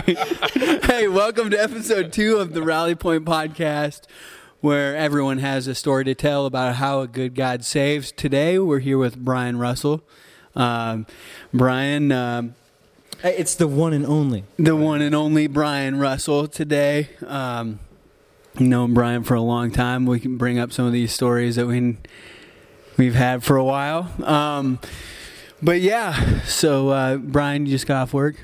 hey. welcome to episode two of the Rally Point podcast, where everyone has a story to tell about how a good God saves. Today, we're here with Brian Russell. Um, Brian, um, It's the one and only. the one and only Brian Russell today. Um, known Brian for a long time. We can bring up some of these stories that we we've had for a while. Um, but yeah, so uh, Brian, you just got off work.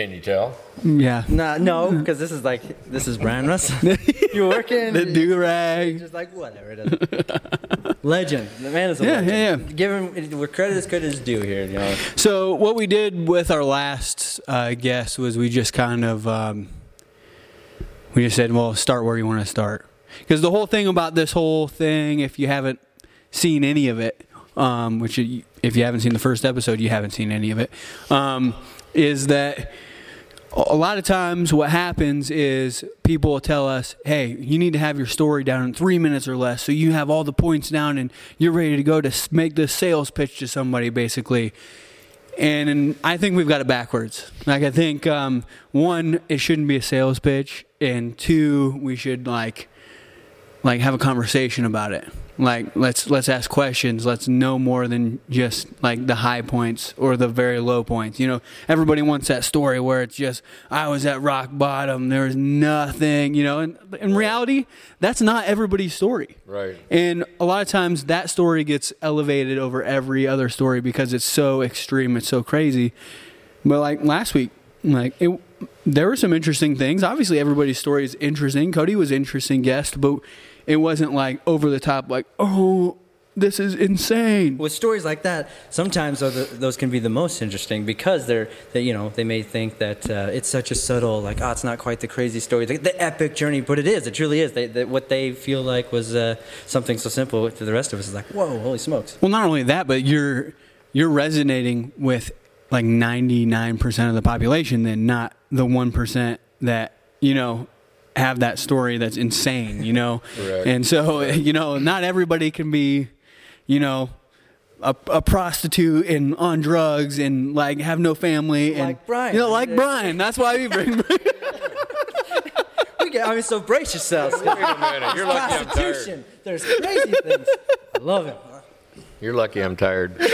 Can you tell? Yeah, Nah, no, because this is like this is Brian Russell. You're working. the do rag. Just like whatever. It is. legend. The man is a Yeah, legend. yeah, yeah. Give him where credit is credit is due here. You know. So what we did with our last uh, guest was we just kind of um, we just said, well, start where you want to start, because the whole thing about this whole thing, if you haven't seen any of it, um, which you- if you haven't seen the first episode, you haven't seen any of it, um, is that a lot of times what happens is people will tell us, hey, you need to have your story down in three minutes or less. So you have all the points down and you're ready to go to make this sales pitch to somebody, basically. And, and I think we've got it backwards. Like, I think, um, one, it shouldn't be a sales pitch. And two, we should, like, like have a conversation about it like let's let's ask questions. Let's know more than just like the high points or the very low points. You know everybody wants that story where it's just i was at rock bottom. There was nothing you know? And in reality that's not everybody's story. Right. and a lot of times that story gets elevated over every other story because it's so extreme it's so crazy. But like last week like it there were some interesting things. Obviously everybody's story is interesting. Cody was interesting guest but it wasn't like over the top like oh this is insane With stories like that, sometimes those can be the most interesting because they're, they, you know, they may think that uh, it's such a subtle, like, oh, it's not quite the crazy story, the, the epic journey, but it is. It truly is. They, they, what they feel like was uh, something so simple to the rest of us is like, whoa, holy smokes. well not only that but you're you're resonating with like 99% of the population then not the 1% that you know have that story that's insane you know Correct. and so you know not everybody can be you know a, a prostitute and on drugs and like have no family and Like Brian. you know like Brian that's why we bring We get, I mean, so brace yourselves. Wait a minute. You're lucky I'm tired. Prostitution. There's crazy things. I love it. You're lucky I'm tired. I'm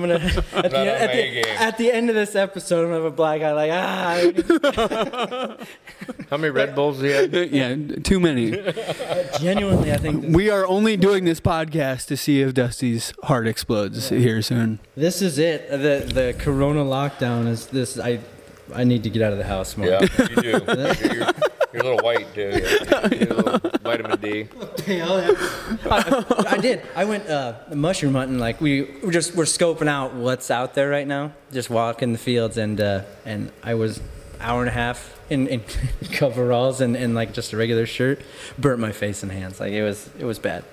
gonna at the, Not on at, the, game. at the end of this episode, I'm gonna have a black eye, like ah. How many Red Bulls do you have? yeah too many Genuinely, I think this, we are only doing this podcast to see if Dusty's heart explodes here soon this is it. The the Corona lockdown is this. I I need to get out of the house more. Yeah, you do. You're, you're, you're a little white dude. You're a little vitamin D. I, I did. I went uh, mushroom hunting. Like we we're just we're scoping out what's out there right now. Just walking the fields, and uh, and I was hour and a half in, in coveralls and, and like just a regular shirt. Burnt my face and hands. Like it was it was bad.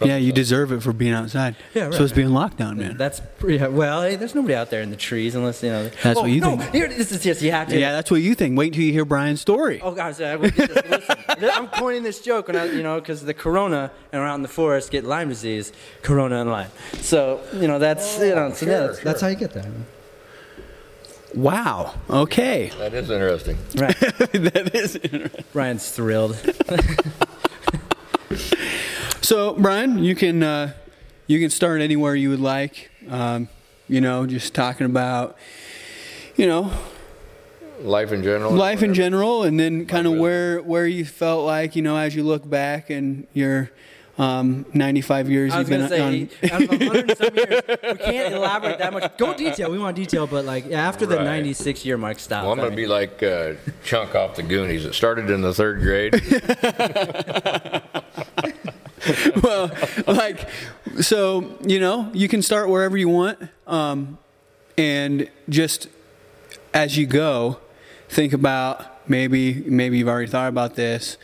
Yeah you deserve it for being outside Yeah, right, supposed to be in lockdown man That's pretty, well. Hey, there's nobody out there in the trees unless you know. That's oh, what you no, think. Here, this is just you have to. Yeah, that's what you think. Wait until you hear Brian's story. Oh gosh, I will get this. Listen, I'm pointing this joke when I, you know, because the corona and around the forest get Lyme disease, corona and Lyme. So you know that's you know, so yeah, that's, that's how you get that. Wow. Okay. That is interesting. Right, that is interesting. Ryan's thrilled. So, Brian, you can uh, you can start anywhere you would like. Um, you know, just talking about you know Life in general. life in general, and then kind of business. where where you felt like you know as you look back and your um, 95 years I was you've been say, on. out of 100 and some years, we can't elaborate that much. Go detail. We want detail, but like after the Right. 96 year mark, stop. Well, I'm going to mean, be like uh, Chunk off the Goonies. It started in the third grade. well, like, so you know, you can start wherever you want, um, and just as you go, think about maybe maybe you've already thought about this.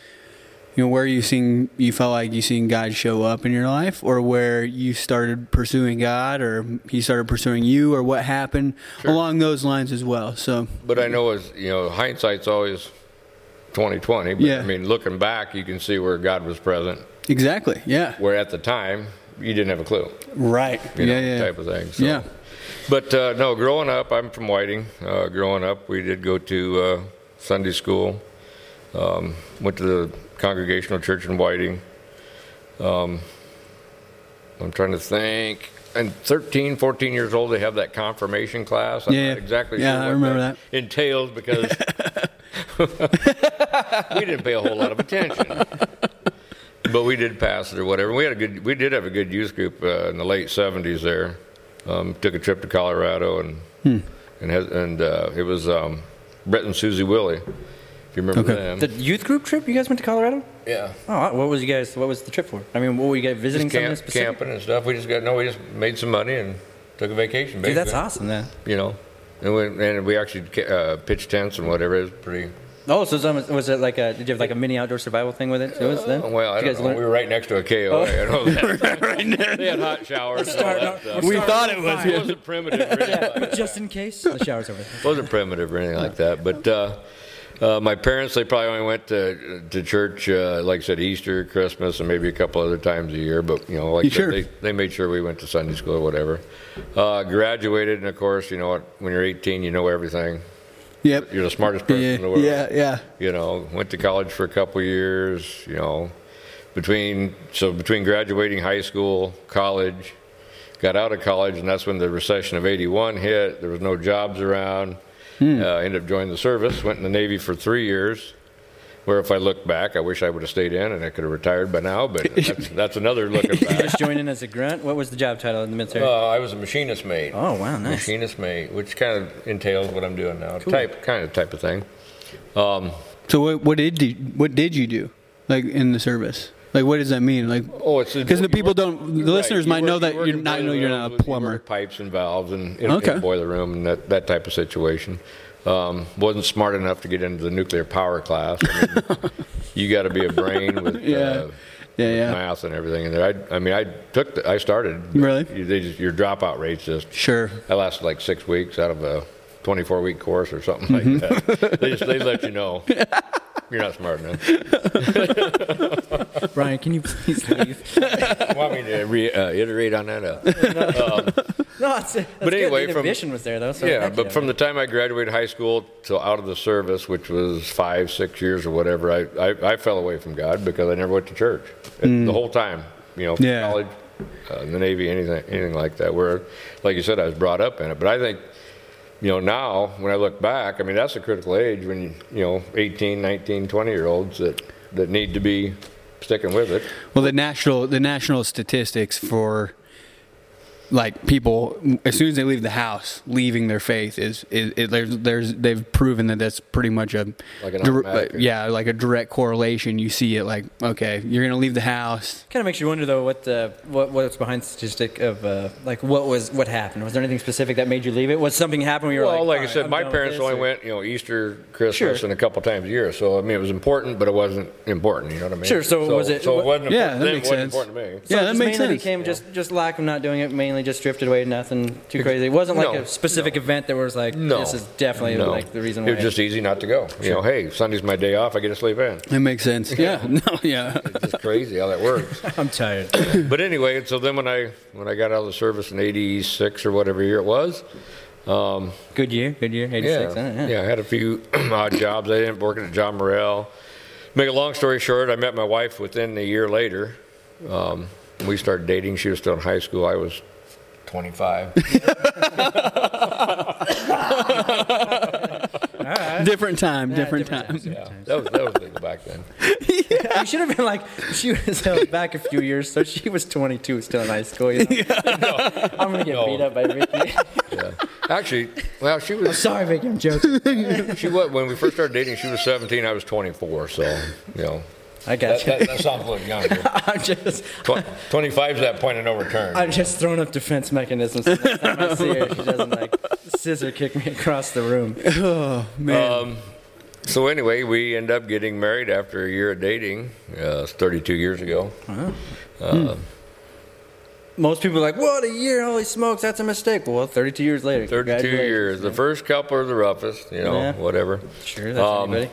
you know, where you seen you felt like you seen God show up in your life, or where you started pursuing God, or He started pursuing you, or what happened along those lines as well. So, But I know as you know, hindsight's always 2020. But Yeah. I mean, looking back, you can see where God was present. Exactly, yeah, Where at the time you didn't have a clue, right, you yeah, know, yeah, type of thing. So. yeah, But uh, no, growing up, I'm from Whiting. Uh, growing up, we did go to uh, Sunday school. Um, went to the Congregational Church in Whiting. Um, I'm trying to think. And 13, 14 years old, they have that confirmation class. I'm Yeah, not exactly yeah, sure I remember that, entails because we didn't pay a whole lot of attention. But we did pass it or whatever. We had a good. We did have a good youth group uh, in the late '70s. There, um, took a trip to Colorado and Hmm. and has, and uh, it was um, Brett and Susie Willie. If you remember Okay. them. The youth group trip you guys went to Colorado? yeah. Oh, what was you guys? What was the trip for? I mean, what were you guys visiting Just something camp, specific? camping and stuff. We just got no. We just made some money and took a vacation. Dude, that's awesome. Then. You know, and we, and we actually uh, pitched tents and whatever. It was pretty. Oh, so some, was it like a? Did you have like a mini outdoor survival thing with it? too, was then? Uh, well, I Did you don't guys know. learn- We were right next to a KOA. I know that. they had hot showers. and all that stuff. We thought it was. It wasn't primitive. Or anything like that. just in case. The shower's over there. It wasn't primitive or anything like that. But uh, uh, my parents, they probably only went to to church, uh, like I said, Easter, Christmas, and maybe a couple other times a year. But you know, like I said, Sure. they they made sure we went to Sunday school or whatever. Uh, graduated, and of course, you know what? When you're 18, you know everything. Yep. You're the smartest person Yeah, in the world. yeah, yeah. You know, went to college for a couple years. You know, between so between graduating high school, college, got out of college, and that's when the recession of '81 hit. There was no jobs around. Hmm. Uh, ended up joining the service. Went in the Navy for three years. Where if I look back, I wish I would have stayed in and I could have retired by now. But that's, that's another looking You back. just joined in as a grunt. What was the job title in the military? Uh, I was a machinist mate. oh wow, nice. Machinist mate, which kind of entails what I'm doing now. Type kind of type of thing. Um, So what, what did you, what did you do, like in the service? Like what does that mean? Like Oh, it's because the people work- don't, the listeners you might work- know that you're not know you're not a plumber. pipes and valves and in, Okay. in a boiler room and that, that type of situation. Um, wasn't smart enough to get into the nuclear power class. I mean, you got to be a brain with Yeah. uh, Yeah, yeah. math and everything in there. I, I mean, I took, the, I started. Really? You, just, your dropout rates just Sure. I lasted like six weeks out of a 24 week course or something Mm-hmm. like that. they just they let you know you're not smart enough. Brian, can you please leave? Want me to reiterate on that? Uh, no, it's, that's But anyway, good. the from- was there though. So yeah, heck but from the time I graduated high school till out of the service, which was five, six years or whatever, I, I, I fell away from God because I never went to church the whole time. You know, Yeah. college, uh, in the Navy, anything, anything like that. Where, like you said, I was brought up in it. But I think, you know, now when I look back, I mean, that's a critical age when you, know, 18, 19, 20 year olds that that need to be sticking with it. Well, the national the national statistics for like people as soon as they leave the house, leaving their faith is is, is there's there's they've proven that that's pretty much a Like an dir- automatic. yeah like a direct correlation. You see it like okay, you're gonna leave the house. Kind of makes you wonder though what the what what's behind the statistic of uh, like what was what happened? Was there anything specific that made you leave it? Was something happen where you were well, like, like, "All I said, I'm my parents only or- went, you know, Easter, Christmas, Sure. and a couple times a year. So I mean, it was important, but it wasn't important. You know what I mean? Sure, so was it- So it wasn't. Yeah, that makes sense. important to me. So Yeah, that just makes mainly sense. became just just lack of not doing it. Mainly just drifted away. Nothing too crazy. It wasn't like No, a specific event that was like No, this is definitely no. like the reason It was just easy not to go. You know, hey, Sunday's my day off. I get to sleep in. It makes sense. Yeah. No. Yeah. It's just crazy how that works. I'm tired. but anyway, so then when I when I got out of the service in '86 or whatever year it was, um, Good year. Good year. yeah, 86. huh? yeah, I had a few odd jobs. I ended up working at John Morrell. Make a long story short, I met my wife within a year later. Um, we started dating. She was still in high school. I was 25. Different time. different, different time. times. yeah, that was that was legal back then. You should have been like she was held back a few years, so she was 22, still in high school. You know? I'm gonna get No. beat up by Vicky. Yeah. Actually, well, she was Sorry, Vicky, I'm joking. she was when we first started dating. She was 17. I was 24. So you know, I got that, you. that, that sounds a little younger. I'm just, Tw- 25 is that point of no return. I'm just throwing up defense mechanisms. So next time I see her, she doesn't like scissor kick me across the room. Oh man. Um, So anyway, we end up getting married after a year of dating. Uh, it's 32 years ago. Uh, Most people are like, "What a year! Holy smokes, that's a mistake." Well, 32 years later. 32 congratulations. years. The first couple are the roughest, you know, Yeah. whatever. Sure, that's Um, anybody.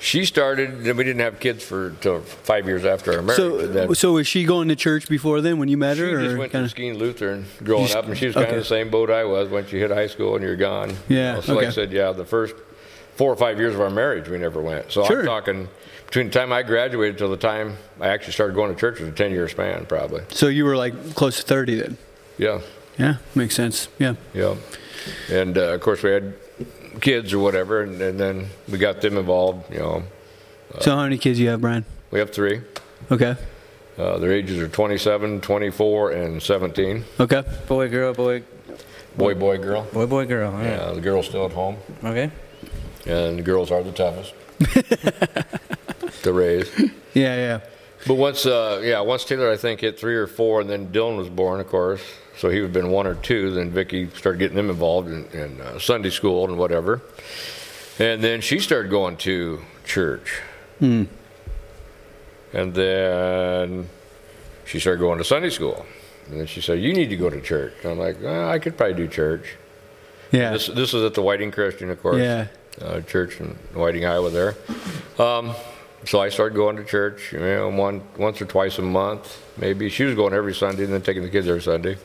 She started. Then we didn't have kids for till five years after our marriage. So, then so was she going to church before then when you met she her? She just went kinda- to Skeen Lutheran growing Just- up, and she was kind okay. of the same boat I was. Once you hit high school and you're gone. you Yeah, know. So like I said, yeah, the first four or five years of our marriage, we never went. So Sure. I'm talking between the time I graduated till the time I actually started going to church was a 10 year span, probably. So you were like close to 30 then? Yeah. Yeah, makes sense. Yeah. Yeah. And uh, of course, we had kids or whatever, and, and then we got them involved. You know, So how many kids you have, Brian? we have three. Okay. Uh, their ages are 27, 24, and 17. Okay. Boy, girl, boy, Boy, boy, girl. boy, boy, girl. All right. Yeah, the girl's still at home, Okay. and the girls are the toughest to raise. Yeah, yeah. But once, uh, yeah, once Taylor, I think, hit three or four, and then Dylan was born, of course. So he would have been one or two. Then Vicky started getting them involved in, in uh, Sunday school and whatever. And then she started going to church. Hmm. And then she started going to Sunday school. And then she said, "You need to go to church." And I'm like, well, "I could probably do church." Yeah. This this is at the Whiting Christian, of course. Yeah. Uh, church in Whiting, Iowa. There. Um, so I started going to church, you know, one once or twice a month, maybe. She was going every Sunday, and then taking the kids every Sunday.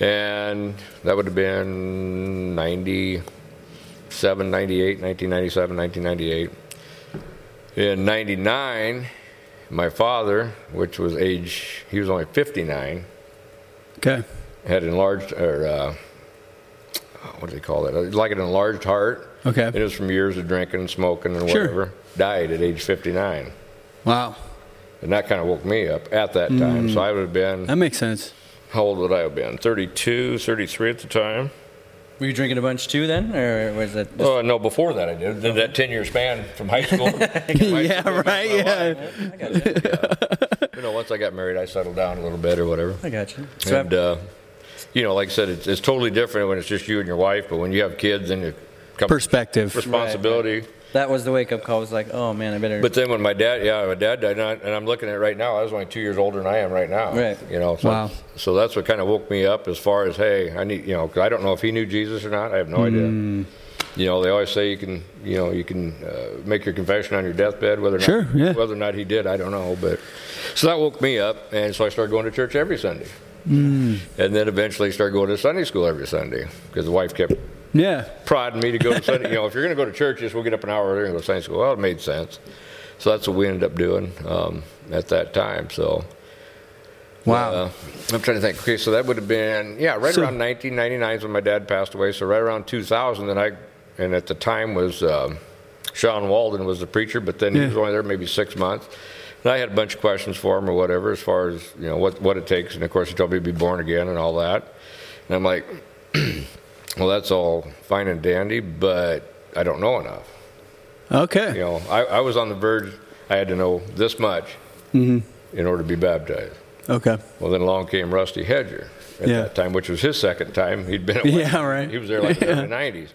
And that would have been 97, 98, 1997, 1998. In 99, my father, which was age, he was only 59, Okay. had enlarged, or uh, what do they call that? Like an enlarged heart. Okay. It was from years of drinking and smoking and Sure. whatever. Died at age 59. Wow. And that kind of woke me up at that time. So I would have been, That makes sense. How old would I have been? 32, 33 at the time. Were you drinking a bunch too then, or was it? Just, Oh, no, before that I did. Did that 10 year span from high school. From high school yeah, right. my Yeah. wife. I got you. You know, once I got married, I settled down a little bit or whatever. I got you. So And, uh, you know, like I said, it's, it's totally different when it's just you and your wife, but when you have kids and it comes Perspective. responsibility. That was the wake up call. I Was like, oh man, I better. But then when my dad, yeah, my dad died, and, I, and I'm looking at it right now. I was only two years older than I am right now. Right. You know. So, Wow. So that's what kind of woke me up as far as hey, I need, you know, 'cause I don't know if he knew Jesus or not. I have no Hmm. idea. You know, they always say you can, you know, you can uh, make your confession on your deathbed. Whether or not, Sure, yeah. whether or not he did, I don't know. But so that woke me up, and so I started going to church every Sunday. Hmm. And then eventually started going to Sunday school every Sunday because the wife kept Yeah. prodding me to go to Sunday. You know, if you're going to go to church, just we'll get up an hour earlier and go to Sunday school. Well, it made sense. So that's what we ended up doing um, at that time. So, Wow. uh, I'm trying to think. Okay, so that would have been yeah, right So- around 1999 is when my dad passed away. So right around 2000, then I, and at the time was um, Sean Walden was the preacher, but then he was only there maybe six months. And I had a bunch of questions for him or whatever, as far as you know what what it takes. And of course, he told me to be born again and all that. And I'm like, well, that's all fine and dandy, but I don't know enough. Okay. You know, I, I was on the verge. I had to know this much Mm-hmm. in order to be baptized. Okay. Well, then along came Rusty Hedger at Yeah. that time, which was his second time. He'd been at Yeah, right. He was there like Yeah. in the '90s,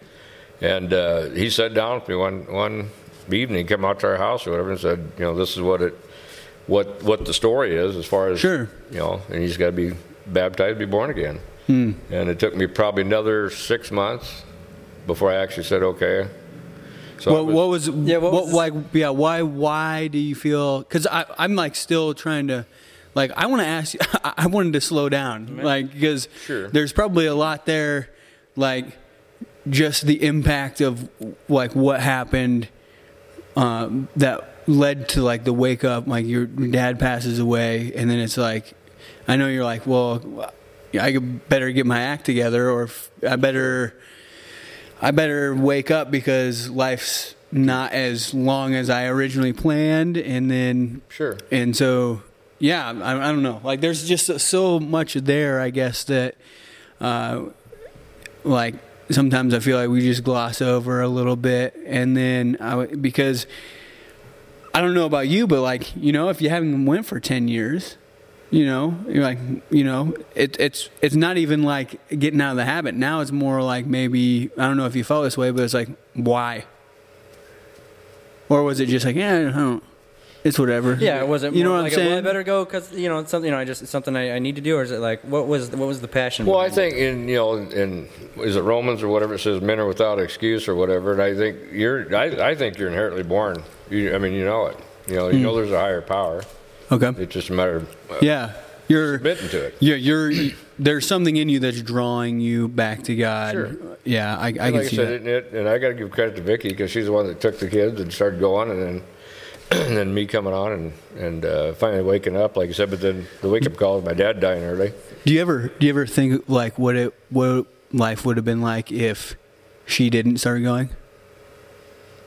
and uh, he sat down with me one one evening, came out to our house or whatever, and said, you know, this is what it, what what the story is as far as Sure. you know, and he's got to be baptized, be born again. Hmm. And it took me probably another six months before I actually said okay. So What, was- what was Yeah, what what, was- like yeah why why do you feel because i'm like still trying to like i want to ask you I- i wanted to slow down like because Sure. there's probably a lot there like just the impact of like what happened um, that led to like the wake up like your dad passes away and then it's like i know you're like well i better get my act together or i better i better wake up because life's not as long as i originally planned and then sure. and so yeah i, I don't know like there's just so much there i guess that uh, like sometimes i feel like we just gloss over a little bit and then I because i don't know about you but like you know if you haven't went for 10 years you know you're like you know it, it's it's not even like getting out of the habit now it's more like maybe i don't know if you felt this way but it's like why or was it just like, yeah, I don't, it's whatever. Yeah, it was it? You know what like I'm a, well, I better go because you know it's something. You know, I just it's something I, I need to do, or is it like what was what was the passion? Well, I behind it? think in you know in is it Romans or whatever it says men are without excuse or whatever, and I think you're I, I think you're inherently born. You, I mean, you know it. You know, you Hmm. know there's a higher power. Okay. It's just a matter of uh, Yeah, you're submitting to it. Yeah, you're. There's something in you that's drawing you back to God. Sure. Yeah, I, I can like I see said, that. it, and I got to give credit to Vicky because she's the one that took the kids and started going, and then and then me coming on and and uh, finally waking up, like I said. But then the wake up call of my dad dying early. Do you ever do you ever think like what it what life would have been like if she didn't start going?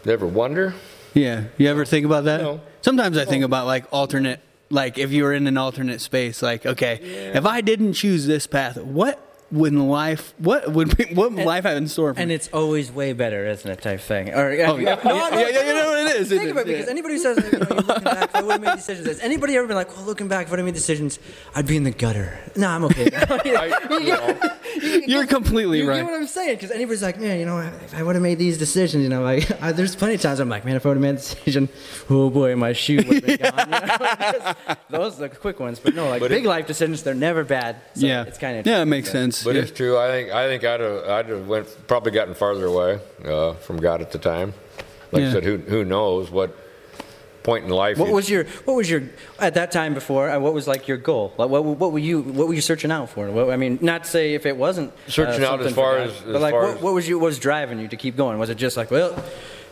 Never wonder. Yeah, you ever think about that? No. Sometimes I think about like alternate, like if you were in an alternate space, like okay, if I didn't choose this path, what would life, what would be, what would life have in store for and me? it's always way better, isn't it? Type thing. Or Oh, yeah. no, Yeah, no, yeah, yeah, you know what it is, Think isn't about it? it, because Yeah. anybody who says, you know, looking back, if I would have made decisions. Has anybody ever been like, well, looking back, if I would have made decisions, I'd be in the gutter. No, I'm okay. I, you know, You're completely right. You right. get what I'm saying? Because anybody's like, man, you know, if I would have made these decisions, you know, like I, there's plenty of times I'm like, man, if I would have made a decision, oh boy, my shoe would have been gone. You know? Those are the quick ones, but no, like But big it- life decisions, they're never bad. So yeah, it's kind of yeah, it makes sense. But Yeah. it's true. I think I think I'd have, I'd have went probably gotten farther away uh, from God at the time. Like Yeah. I said, who who knows what point in life? What was your what was your at that time before? Uh, what was like your goal? Like what what were you what were you searching out for? What, I mean, not to say if it wasn't uh, Searching out something as for far God, as- but like far what, as- what was you what was driving you to keep going? Was it just like well,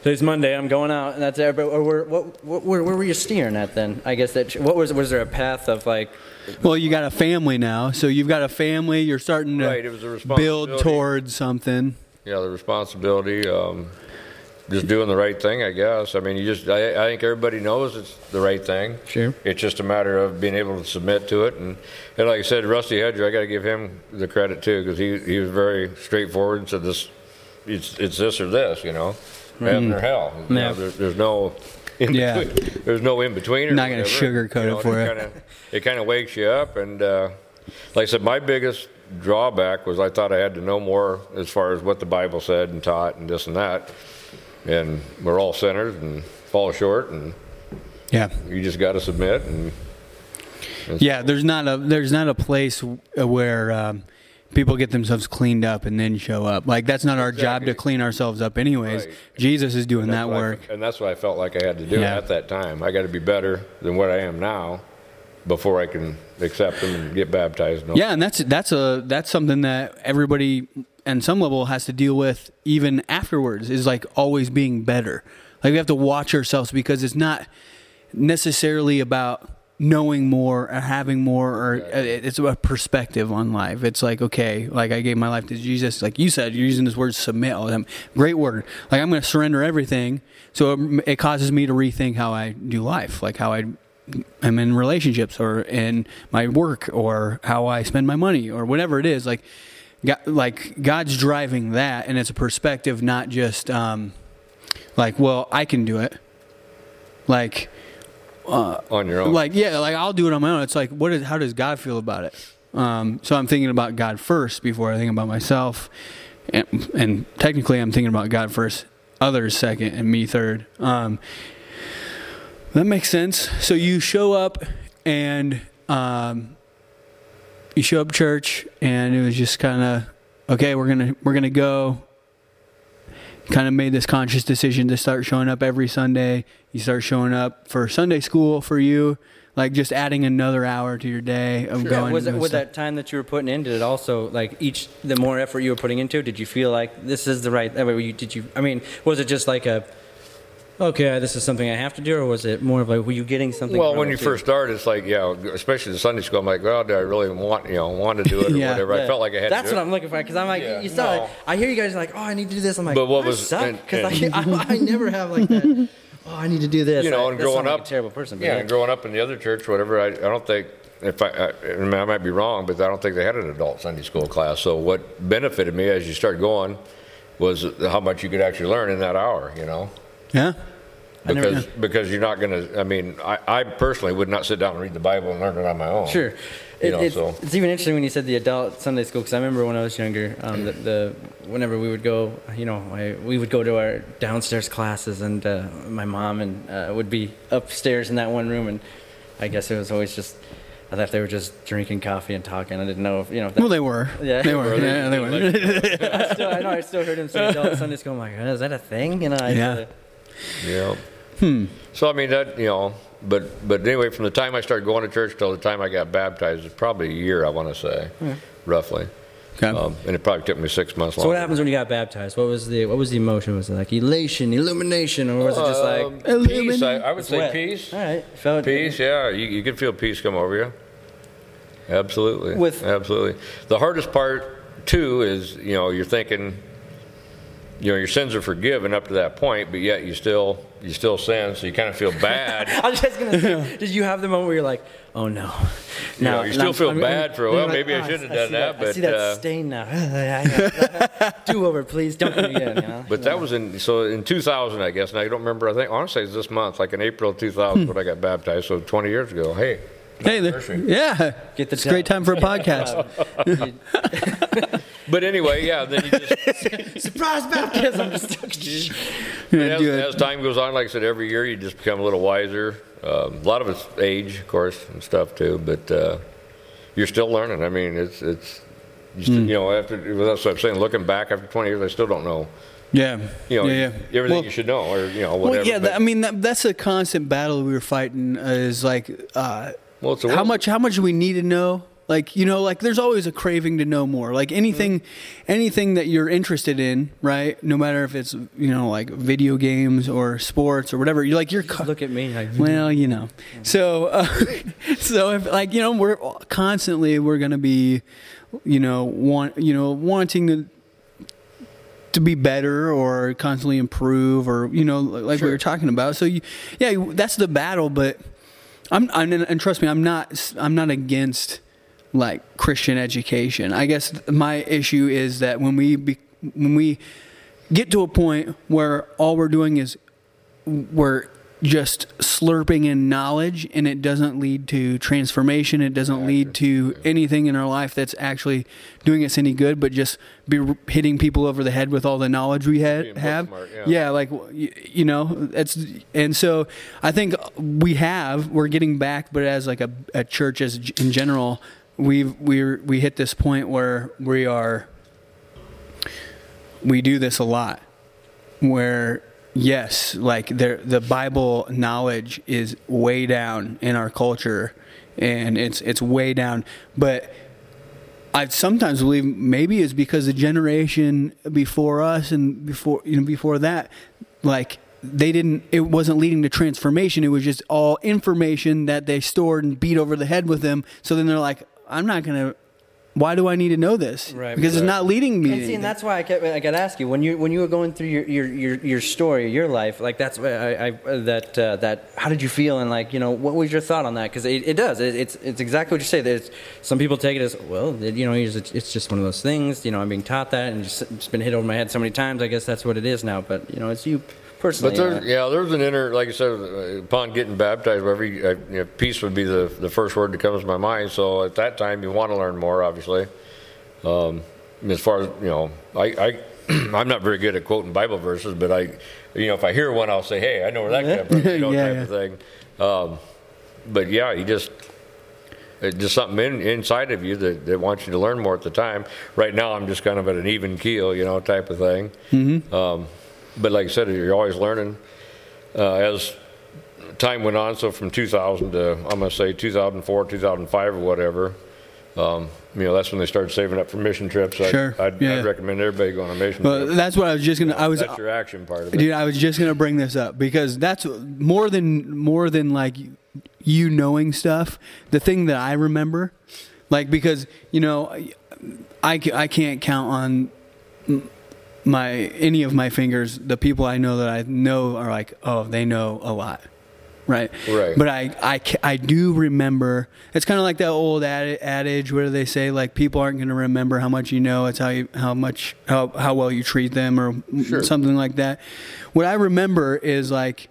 today's Monday, I'm going out and that's it? But or were, what, what where, where were you steering at then? I guess that what was was there a path of like Well, you got a family now, so you've got a family. You're starting to Right, it was a build towards something. yeah the responsibility? Um, just doing the right thing, I guess. I mean, you just I, I think everybody knows it's the right thing. Sure. It's just a matter of being able to submit to it, and, and like I said, Rusty Hedger, I got to give him the credit too because he he was very straightforward and said this, it's it's this or this, you know, heaven or hell. You know, Yeah. there's no. In Yeah. between. There's no in between. Not gonna sugarcoat it for you. Kinda, it kind of wakes you up, and uh, like I said, my biggest drawback was I thought I had to know more as far as what the Bible said and taught and this and that, and we're all sinners and fall short, and Yeah. you just got to submit and. and Yeah, there's not a there's not a place where um, people get themselves cleaned up and then show up. Like that's not our job to clean ourselves up, anyways. Right. Jesus is doing that what I- work. and that's what I felt like I had to do Yeah. at that time. I got to be better than what I am now before I can accept them and get baptized. and. Yeah, and that's that's a that's something that everybody on some level has to deal with even afterwards. Is like always being better. Like we have to watch ourselves because it's not necessarily about knowing more or having more or uh, it's a perspective on life. It's like okay like i gave my life to jesus. Like you said you're using this word submit all the time. Great word. Like i'm going to surrender everything so it, it causes me to rethink how i do life like how i am in relationships or in my work or how i spend my money or whatever it is. Like God, like god's driving that and it's a perspective not just um like well i can do it. Like on your own. like yeah like i'll do it on my own. It's like what is how does god feel about it? Um, so i'm thinking about god first before i think about myself. And, and technically i'm thinking about god first others second and me third. Um, that makes sense. So you show up and um, you show up church and it was just kind of okay we're gonna we're gonna go kind of made this conscious decision to start showing up every Sunday. You start showing up for Sunday school for you, like just adding another hour to your day of Yeah, going. was it with with that time that you were putting in? Did it also like each the more effort you were putting into? Did you feel like this is the right? I mean, were you, did you? I mean, was it just like a okay, uh, this is something I have to do, or was it more of like were you getting something? Well, from when it you too? first started, it's like, yeah, especially the Sunday school. I'm like, well, do I really want, you know, want to do it or Yeah. whatever? I felt like I had That's to do what. I'm looking for because I'm like, Yeah, you saw. no. I hear you guys like, oh, I need to do this. I'm like, But what I was- suck and- because I, I, I never have like that. Oh, I need to do this. You know, I, and that sounds growing like up, a terrible person. But Yeah, and growing up in the other church, whatever, I, I don't think, if I, I, I, mean, I might be wrong, but I don't think they had an adult Sunday school class. So what benefited me as you start going was how much you could actually learn in that hour, you know? Yeah, I never Because, because you're not going to, I mean, I, I personally would not sit down and read the Bible and learn it on my own. Sure. You It, know, it's, so it's even interesting when you said the adult Sunday school because I remember when I was younger, um, the, the whenever we would go, you know, I, we would go to our downstairs classes, and uh, my mom and uh, would be upstairs in that one room, and I guess it was always just. I thought they were just drinking coffee and talking. I didn't know if you know. That, Well, they were. Yeah. They were. Were they? Yeah, they were. I, still, I know I still heard him say adult Sunday school. I'm like, is that a thing? You know. I, Yeah. Yeah. Hmm. So I mean that you know, but but anyway, from the time I started going to church till the time I got baptized, it's probably a year. I want to say, roughly, Okay. um, and it probably took me six months. So what happens when you got baptized? What was the what was the emotion? Was it like elation, illumination, or was it just like Um, Illuminate- peace? I, I would say sweat? peace. All right, felt Peace, yeah. You, you can feel peace come over you. Absolutely. With- absolutely. The hardest part too is you know you're thinking, you know your sins are forgiven up to that point, but yet you still you still sin, so you kind of feel bad. I was just gonna say, did you have the moment where you're like, oh no, You know, you still feel bad for, a well, maybe I shouldn't have done see that, I but, see that uh, stain now. Do over, please. Don't do it again. You know? But that was in so in 2000, I guess. Now I don't remember. I think honestly, it's this month, like in April of 2000, when I got baptized. So 20 years ago. Hey, hey, there, yeah. Get the it's a great time for a podcast. But anyway, yeah. Then you just Surprise baptism. As, as time goes on, like I said, every year you just become a little wiser. Um, a lot of it's age, of course, and stuff too. But uh, you're still learning. I mean, it's it's you, still, you know after that's what I'm saying. Looking back after 20 years, I still don't know. Yeah. You know yeah, yeah. everything Well- you should know, or you know whatever. Well, yeah, but- that, I mean that, that's a constant battle we were fighting. Uh, is like, uh, well, it's a how much how much do we need to know? Like you know, like there's always a craving to know more. Like anything, anything that you're interested in, right? No matter if it's you know like video games or sports or whatever. You're like you're. co- look at me. Like, well, you know. So, uh, so if like you know, we're constantly we're gonna be, you know, want you know wanting to to be better or constantly improve or you know like we Sure. were talking about. So you, yeah, that's the battle. But I'm, I'm and trust me, I'm not I'm not against like Christian education. I guess my issue is that when we be, when we get to a point where all we're doing is we're just slurping in knowledge and it doesn't lead to transformation it doesn't lead to anything in our life that's actually doing us any good but just be hitting people over the head with all the knowledge we had have smart, yeah. yeah like you, know that's and so i think we have we're getting back but as like a, a church as in general we've we're we hit this point where we are we do this a lot where yes like there the bible knowledge is way down in our culture and it's it's way down but I sometimes believe maybe it's because the generation before us and before you know before that, like they didn't. It wasn't leading to transformation. It was just all information that they stored and beat over the head with them. So then they're like, I'm not gonna. Why do I need to know this? Right, because it's not leading me. to And see, anything. and that's why I kept I got to ask you when you when you were going through your your your, your story, your life, like that's why I, I that uh, that how did you feel and like you know what was your thought on that? Because it, it does it, it's it's exactly what you say. That it's, some people take it as well, it, you know, it's, it's just one of those things. You know, I'm being taught that and just, it's been hit over my head so many times. I guess that's what it is now. But you know, it's you personally. But there's, yeah, there's an inner, like I said, uh, upon getting baptized, every uh, you know, peace would be the, the first word that comes to my mind. So at that time, you want to learn more, obviously. Um, as far as you know, I, I I'm not very good at quoting Bible verses, but I, you know, if I hear one, I'll say, "Hey, I know where that came from," you know, Yeah, type yeah. of thing. Um, but yeah, you just. It's just something in, inside of you that, that wants you to learn more at the time. Right now, I'm just kind of at an even keel, you know, type of thing. Mm-hmm. Um, but like I said, you're always learning uh, as time went on. So from 2000 to I'm going to say 2004, 2005, or whatever. Um, you know, that's when they started saving up for mission trips. I'd, Sure, I'd, yeah. I'd recommend everybody go on a mission Well, trip. that's what I was just gonna. I was that's your action part of it. Dude, I was just gonna bring this up because that's more than more than like you knowing stuff. The thing that I remember, like because you know, I I can't count on my any of my fingers the people I know that I know are like oh they know a lot. Right. Right. But I, I, I do remember. It's kind of like that old ad, adage where they say like people aren't going to remember how much you know. It's how you how much how how well you treat them or Sure. something like that. What I remember is like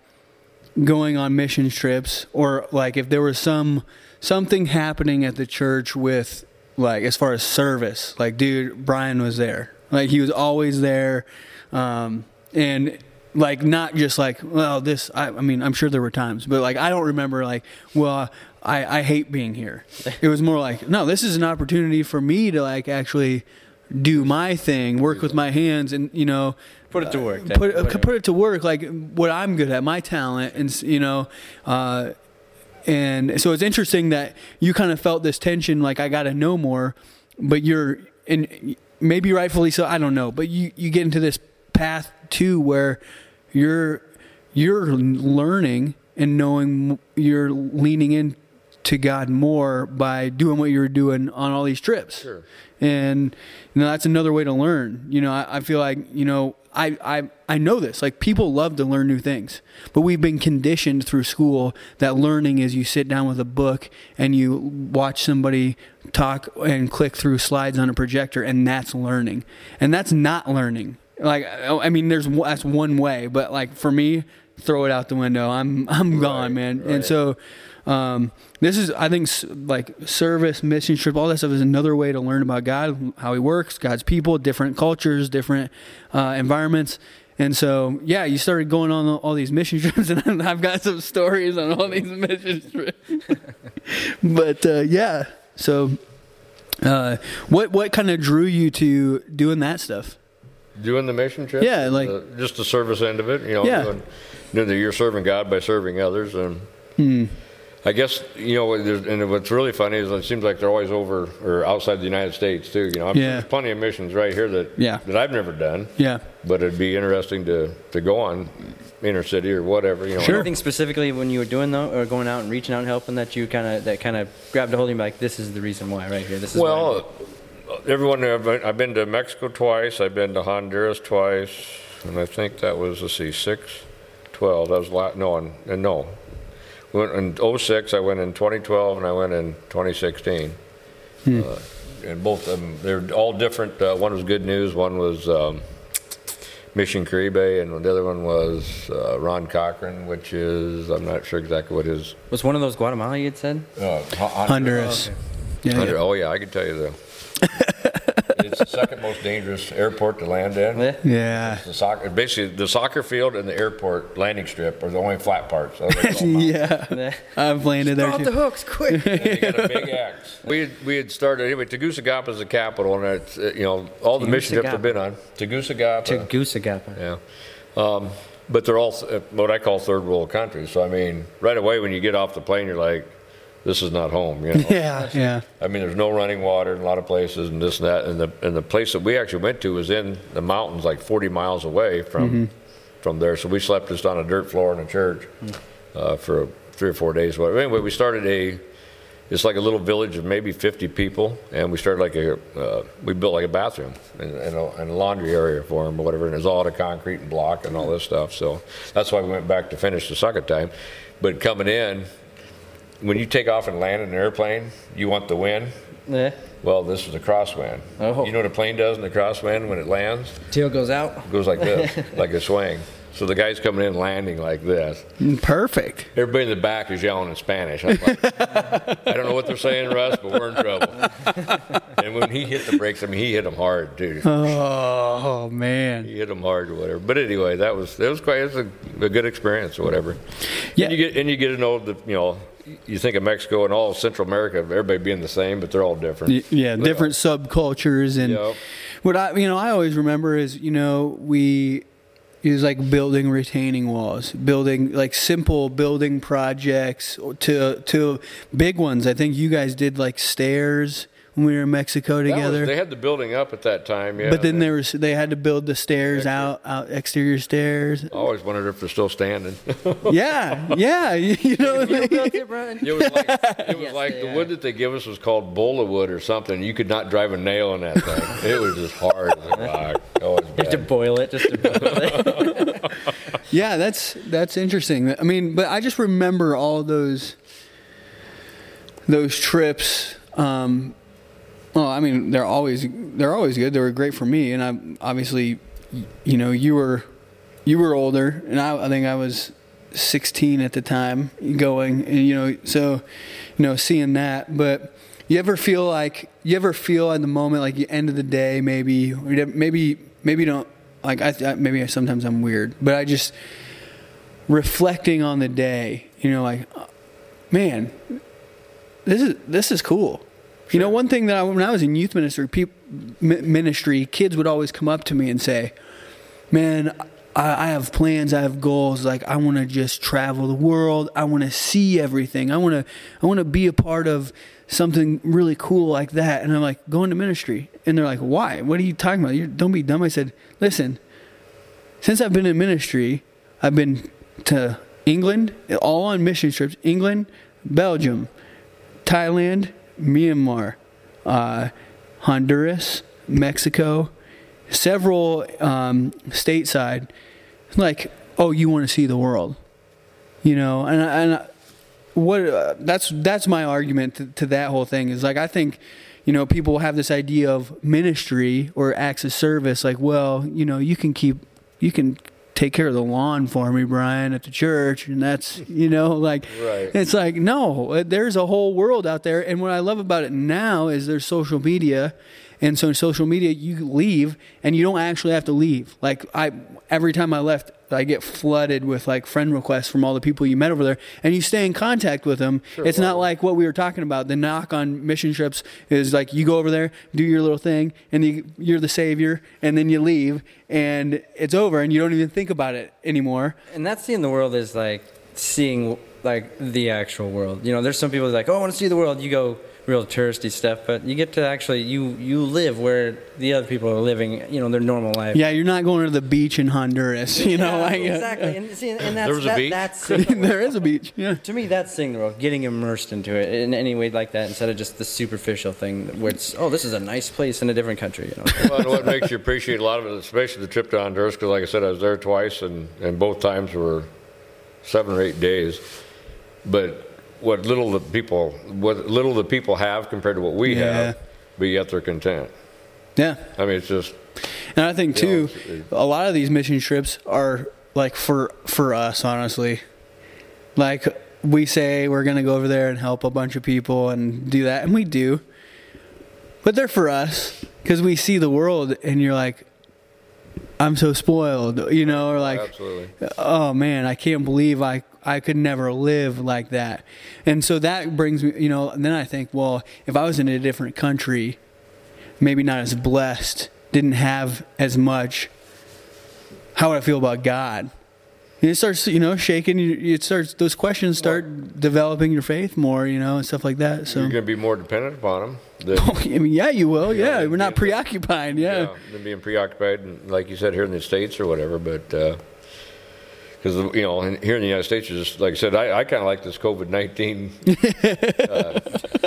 going on mission trips or like if there was some something happening at the church with like as far as service like dude brian was there like he was always there um, and like not just like well this I, I mean i'm sure there were times but like i don't remember like well i i hate being here it was more like no this is an opportunity for me to like actually do my thing work with my hands and you know Put it to work. put Whatever. put it to work like what I'm good at, my talent, and you know, uh, and so it's interesting that you kind of felt this tension, like I got to know more, but you're and maybe rightfully so, I don't know, but you you get into this path too where you're you're learning and knowing you're leaning in to God more by doing what you're doing on all these trips. Sure. And you know, that's another way to learn. You know, I, I feel like, you know, I, I I know this. Like people love to learn new things. But we've been conditioned through school that learning is you sit down with a book and you watch somebody talk and click through slides on a projector and that's learning. And that's not learning. Like I mean there's that's one way, but like for me, throw it out the window. I'm I'm gone, man. And so um, this is, I think, like service, mission trip, all that stuff is another way to learn about God, how He works, God's people, different cultures, different uh, environments. And so, yeah, you started going on all these mission trips, and I've got some stories on all these mission trips. but uh, yeah, so uh, what what kind of drew you to doing that stuff? Doing the mission trip? Yeah, like- Uh, just the service end of it, you know, Yeah. doing, doing that you're serving God by serving others. And Hmm. I guess, you know, and what's really funny is it seems like they're always over or outside the United States, too. You know, I'm- Yeah. there's plenty of missions right here that, Yeah. that I've never done, Yeah, but it'd be interesting to, to go on inner city or whatever, you know. Sure. Anything specifically when you were doing though, or going out and reaching out and helping that you kind of that kind of grabbed a hold of you like this is the reason why right here. This is why Well, everyone, I've been, I've been to Mexico twice. I've been to Honduras twice, and I think that was let's see, six, twelve. That was lot. no, and, uh, no. Went in 06, I went in 2012, and I went in 2016. Uh, and both of them, they're all different. Uh, one was Good News. One was um, Mission Caribe, and the other one was uh, Ron Cochran, which is I'm not sure exactly what his. was one of those Guatemala you had said. Uh, Hon- Honduras. Yeah, Hunter- yeah. Oh yeah, I can tell you the. it's the second most dangerous airport to land in. Yeah. yeah. The soccer, basically, the soccer field and the airport landing strip are the only flat parts. Otherwise, all mountains. yeah. Yeah. I've landed there Throw out too. the hooks quick. And they got a big axe. We had, we had started anyway. Tegucigalpa is the capital, and it's uh, you know all the mission trips I've been on. Tegucigalpa. to Goosagapa. yeah. Um, but they're all uh, what I call third world countries. So I mean, right away when you get off the plane, you're like, this is not home. You know. Yeah, yeah. I mean, there's no running water in a lot of places, and this and that. And the and the place that we actually went to was in the mountains, like 40 miles away from from there. So we slept just on a dirt floor in a church uh, for three or four days. Whatever. Anyway, we started a. It's like a little village of maybe 50 people, and we started like a. Uh, we built like a bathroom and, and, a, and a laundry area for them or whatever, and it was all out of concrete and block and all this stuff. So that's why we went back to finish the second time. But coming in, when you take off and land in an airplane, you want the wind. Yeah. Well, this is a crosswind. Oh. You know what a plane does in the crosswind when it lands? Tail goes out. It goes like this, like a swing. So the guy's coming in landing like this. Perfect. Everybody in the back is yelling in Spanish. I'm like, I don't know what they're saying, Russ, but we're in trouble. and when he hit the brakes, I mean, he hit them hard, too. Oh, oh man. He hit them hard or whatever. But anyway, that was it was quite it was a, a good experience or whatever. Yeah. And you get and you get to know the you know you think of Mexico and all of Central America, everybody being the same, but they're all different. Yeah, uh, different subcultures and Yep. what I you know I always remember is you know we it was like building retaining walls, building like simple building projects to to big ones. I think you guys did like stairs when we were in Mexico That was- together. they had the building up at that time, yeah. but then They- there was they had to build the stairs out out exterior stairs. I always wondered if they're still standing. Yeah, yeah, you, you know. It was like, it was Yes, like the are. wood that they give us was called bola wood or something. You could not drive a nail in that thing. it was just hard as a rock. Oh, it was You to boil it just to boil it. Yeah, that's that's interesting. I mean, but I just remember all those those trips. Um, well, I mean, they're always they're always good. They were great for me, and I obviously, you know, you were you were older, and I, I think I was 16 at the time going, and you know, so you know, seeing that. But you ever feel like you ever feel at the moment like the end of the day, maybe, maybe, maybe you don't like I maybe sometimes I'm weird, but I just reflecting on the day, you know, like man, this is this is cool. You know, one thing that I, when I was in youth ministry, people, ministry, kids would always come up to me and say, "Man, I, I have plans. I have goals. Like I want to just travel the world. I want to see everything. I want to, I want to be a part of something really cool like that." And I'm like, "Going to ministry," and they're like, "Why? What are you talking about? You don't be dumb." I said, "Listen, since I've been in ministry, I've been to England, all on mission trips. England, Belgium, Thailand." Myanmar, uh, Honduras, Mexico, several um, stateside. Like, oh, you want to see the world, you know? And and what uh, that's that's my argument to, to that whole thing is like I think you know, people have this idea of ministry or acts of service, like, well, you know, you can keep, you can take care of the lawn for me, Brian, at the church. And that's, you know, like, right. it's like, no, there's a whole world out there. And what I love about it now is there's social media. And so in social media, you leave and you don't actually have to leave. Like I, every time I left, I get flooded with like friend requests from all the people you met over there, and you stay in contact with them. Sure, it's not like what we were talking about. The knock on mission trips is like you go over there, do your little thing, and you, you're the savior, and then you leave, and it's over, and you don't even think about it anymore. And that seeing the world is like seeing like the actual world. You know, there's some people like, oh, I want to see the world. You go real touristy stuff, but you get to actually you you live where the other people are living, you know, their normal life. Yeah, you're not going to the beach in Honduras, you know. Yeah, like, uh, exactly, and, see, and that's, there was that, a beach. That's there is a beach. Yeah. To me, that's seeing the world, getting immersed into it in any way like that, instead of just the superficial thing where it's, oh, this is a nice place in a different country. You know. well, what makes you appreciate a lot of it, especially the trip to Honduras, because like I said, I was there twice, and and both times were seven or eight days, but what little the people what little the people have compared to what we yeah. have, but yet they're content. Yeah. I mean, it's just. And I think too, know, a lot of these mission trips are like for for us, honestly. Like we say we're gonna go over there and help a bunch of people and do that, and we do. But they're for us because we see the world, and you're like, I'm so spoiled, you know, or like, Absolutely. oh man, I can't believe I I could never live like that. And so that brings me, you know, and then I think, well, if I was in a different country, maybe not as blessed, didn't have as much, how would I feel about God? It starts, you know, shaking. You it starts; those questions start well, developing your faith more, you know, and stuff like that. So you're going to be more dependent upon them. Than, I mean, yeah, you will. You yeah, know, we're not preoccupied. Yeah, yeah than being preoccupied, like you said, here in the states or whatever. But uh, because you know here in the United States, just like I said, I, I kind of like this COVID nineteen. uh,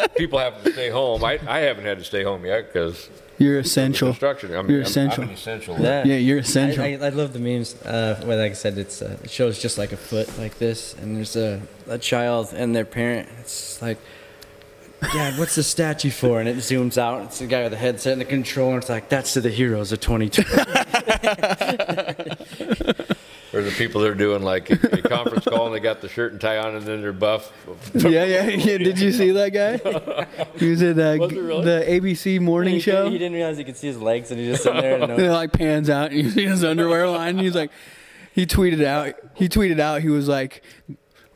people have to stay home. I, I haven't had to stay home yet because you're essential. Construction. I mean, you're I'm, essential. I'm essential. Yeah. yeah, you're essential. I, I, I love the memes. Uh, where, like I said, it's uh, it shows just like a foot like this, and there's a a child and their parent. It's like. Dad, what's the statue for? And it zooms out. It's the guy with the headset and the controller. It's like, that's to the heroes of 2020. or the people that are doing like a, a conference call and they got the shirt and tie on and then they're buff. yeah, yeah, yeah. Did you see that guy? He was at uh, really? the ABC morning he, show. He didn't realize he could see his legs and he just sitting there. And it like pans out and you see his underwear line. And he's like, he tweeted out. He tweeted out. He was like.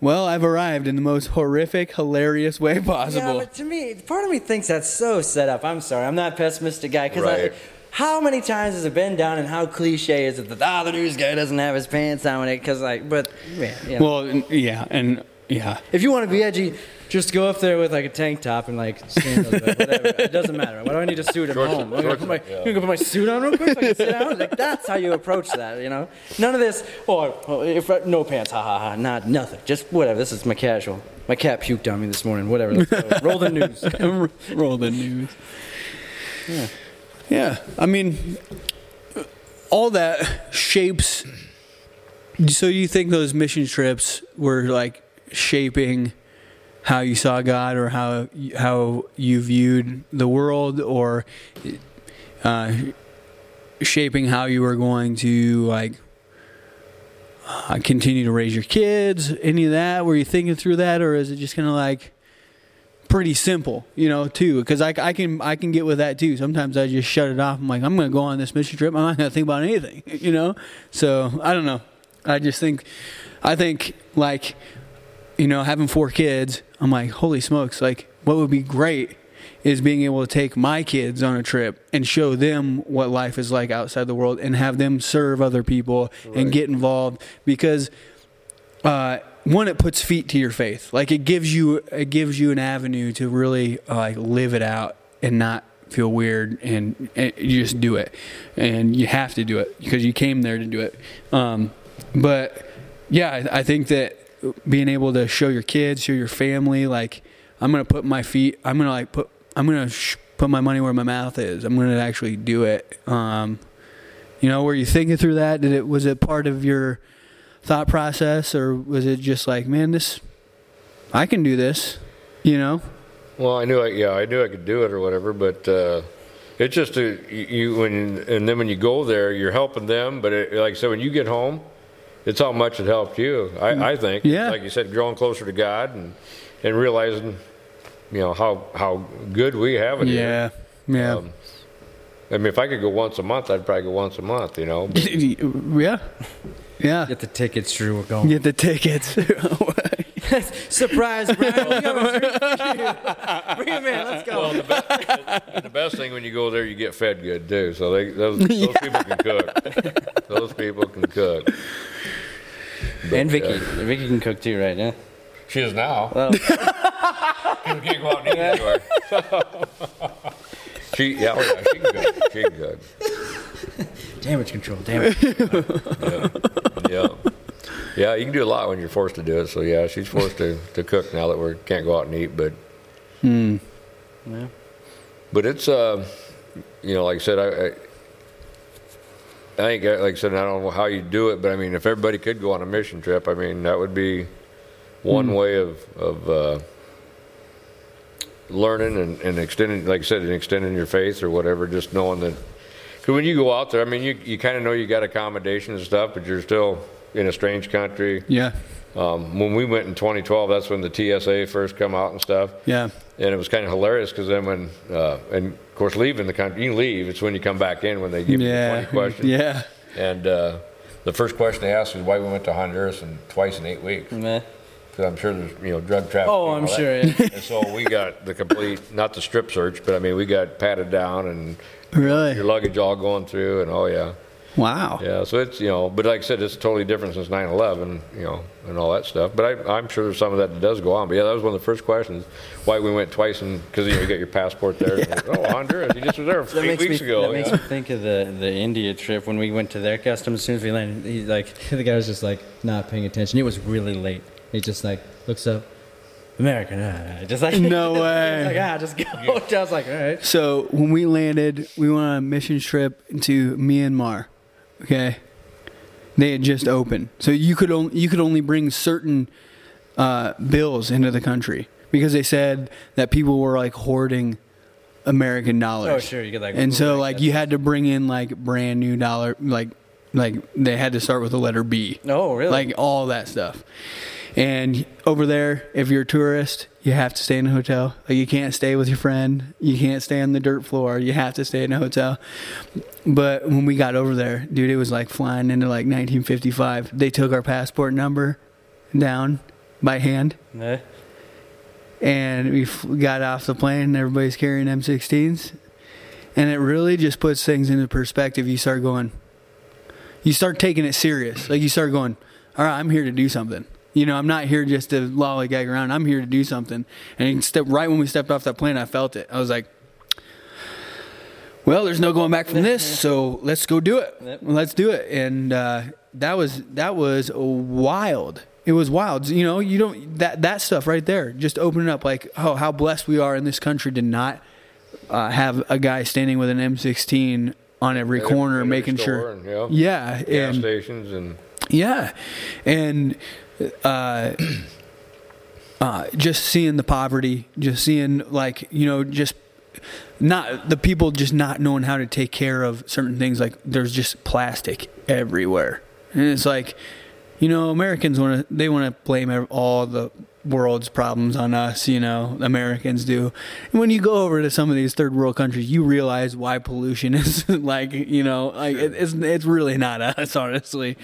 Well, I've arrived in the most horrific, hilarious way possible. Yeah, but to me, part of me thinks that's so set up. I'm sorry, I'm not a pessimistic guy because right. I how many times has it been done, and how cliche is it that ah the news guy doesn't have his pants on it? Because like, but man, yeah. Well, yeah, and yeah. If you want to be edgy, just go up there with like a tank top and like sandals, whatever. It doesn't matter. Why do I need a suit at Shorts, home? I'm gonna, put my, yeah. gonna put my suit on real quick so I can sit down. Like that's how you approach that, you know. None of this. Oh, if no pants, ha ha ha. Not nothing. Just whatever. This is my casual. My cat puked on me this morning. Whatever. Roll the news. Roll the news. Yeah. Yeah, I mean, all that shapes. So you think those mission trips were like shaping how you saw God, or how how you viewed the world, or uh, shaping how you were going to like uh, continue to raise your kids? Any of that? Were you thinking through that, or is it just kind of like pretty simple, you know, too? Because I, I can I can get with that too. Sometimes I just shut it off. I'm like, I'm going to go on this mission trip. I'm not going to think about anything, you know. So I don't know. I just think, I think like, you know, having four kids, I'm like, holy smokes! Like, what would be great is being able to take my kids on a trip and show them what life is like outside the world and have them serve other people and get involved because uh, one it puts feet to your faith. Like it gives you it gives you an avenue to really uh, like live it out and not feel weird and, and you just do it. And you have to do it because you came there to do it. Um, but yeah I, I think that being able to show your kids show your family like i'm gonna put my feet i'm gonna like put i'm gonna sh- put my money where my mouth is. I'm gonna actually do it. Um, you know were you thinking through that? Did it was it part of your thought process or was it just like man this i can do this you know Well, I knew, I, yeah, I knew I could do it or whatever, but uh, it's just a, you, you when and then when you go there, you're helping them. But it, like I said, when you get home, it's how much it helped you. I, I think, Yeah. like you said, growing closer to God and and realizing, you know, how how good we have it. yeah Here. yeah Um, I mean, if I could go once a month, I'd probably go once a month. You know, yeah yeah Get the tickets, Drew. We're going. get the tickets Surprise, Brian. We have a drink. Bring him in. Let's go. Well, the, be- the best thing when you go there, you get fed good too. So they, those, those people can cook. Those people can cook. And Vicky. uh, Vicky can cook too, right? Yeah. She is now. Well, You can't go out and eat anywhere. she, yeah, oh yeah, she can cook. She can cook. Damage control. Damage. Yeah. Yeah, you can do a lot when you're forced to do it. So yeah, she's forced to, to cook now that we can't go out and eat. But yeah. But it's, uh, you know, like I said, I, I, I think, uh, like I said, I don't know how you do it, but I mean, if everybody could go on a mission trip, I mean, that would be one way of, of uh, learning and, and extending, like I said, and extending your faith or whatever, just knowing that. Because when you go out there, I mean, you, you kind of know you got accommodations and stuff, but you're still in a strange country. yeah Um, when we went in 2012, that's when the TSA first come out and stuff. yeah And it was kind of hilarious because then when, uh, and of course, leaving the country, you leave. It's when you come back in when they give yeah you the 20 questions. yeah And uh, the first question they asked was why we went to Honduras and twice in eight weeks. Meh. Because I'm sure there's, you know, drug trafficking. Oh, and I'm all sure. that. Yeah. And so we got the complete, not the strip search, but I mean, we got patted down and your really luggage all going through and oh, yeah. wow Yeah, so it's, you know, but like I said, it's totally different since 9 11, you know, and all that stuff. But I, I'm sure there's some of that that does go on. But yeah, that was one of the first questions why we went twice, and because you, know, you get your passport there. and, oh, Honduras, you just was there That eight makes, weeks me, ago. that makes yeah. me think of the, the India trip when we went to their customs. As soon as we landed, he's like, the guy was just like not paying attention. It was really late. He just like looks up, American, just like No way. like ah, just go. I was like, all right. So when we landed, we went on a mission trip to Myanmar. Okay, they had just opened, so you could only you could only bring certain uh, bills into the country because they said that people were like hoarding American dollars. Oh, sure, you could like. And so like like you had to bring in like brand new dollar like like they had to start with the letter B. Oh, really? Like all that stuff. And over there, if you're a tourist, you have to stay in a hotel. Like you can't stay with your friend. You can't stay on the dirt floor. You have to stay in a hotel. But when we got over there, dude, it was like flying into like 1955. They took our passport number down by hand, Meh. and we got off the plane. and Everybody's carrying M16s, and it really just puts things into perspective. You start going, you start taking it serious. Like you start going, all right, I'm here to do something. You know, I'm not here just to lollygag around. I'm here to do something. And step right when we stepped off that plane, I felt it. I was like, well, there's no going back from this, so let's go do it. Yep. Let's do it. And uh, that was that was wild. It was wild. You know, you don't that that stuff right there. Just opening up like, oh, how blessed we are in this country to not uh, have a guy standing with an M16 on every corner, making sure. and, yeah. yeah, Gas and stations and yeah, and uh, uh, just seeing the poverty, just seeing like you know, just not the people just not knowing how to take care of certain things. Like there's just plastic everywhere, and it's like, you know, Americans want to they want to blame all the world's problems on us. You know, Americans do. And when you go over to some of these third world countries, you realize why pollution is like you know, like it, it's it's really not us, honestly.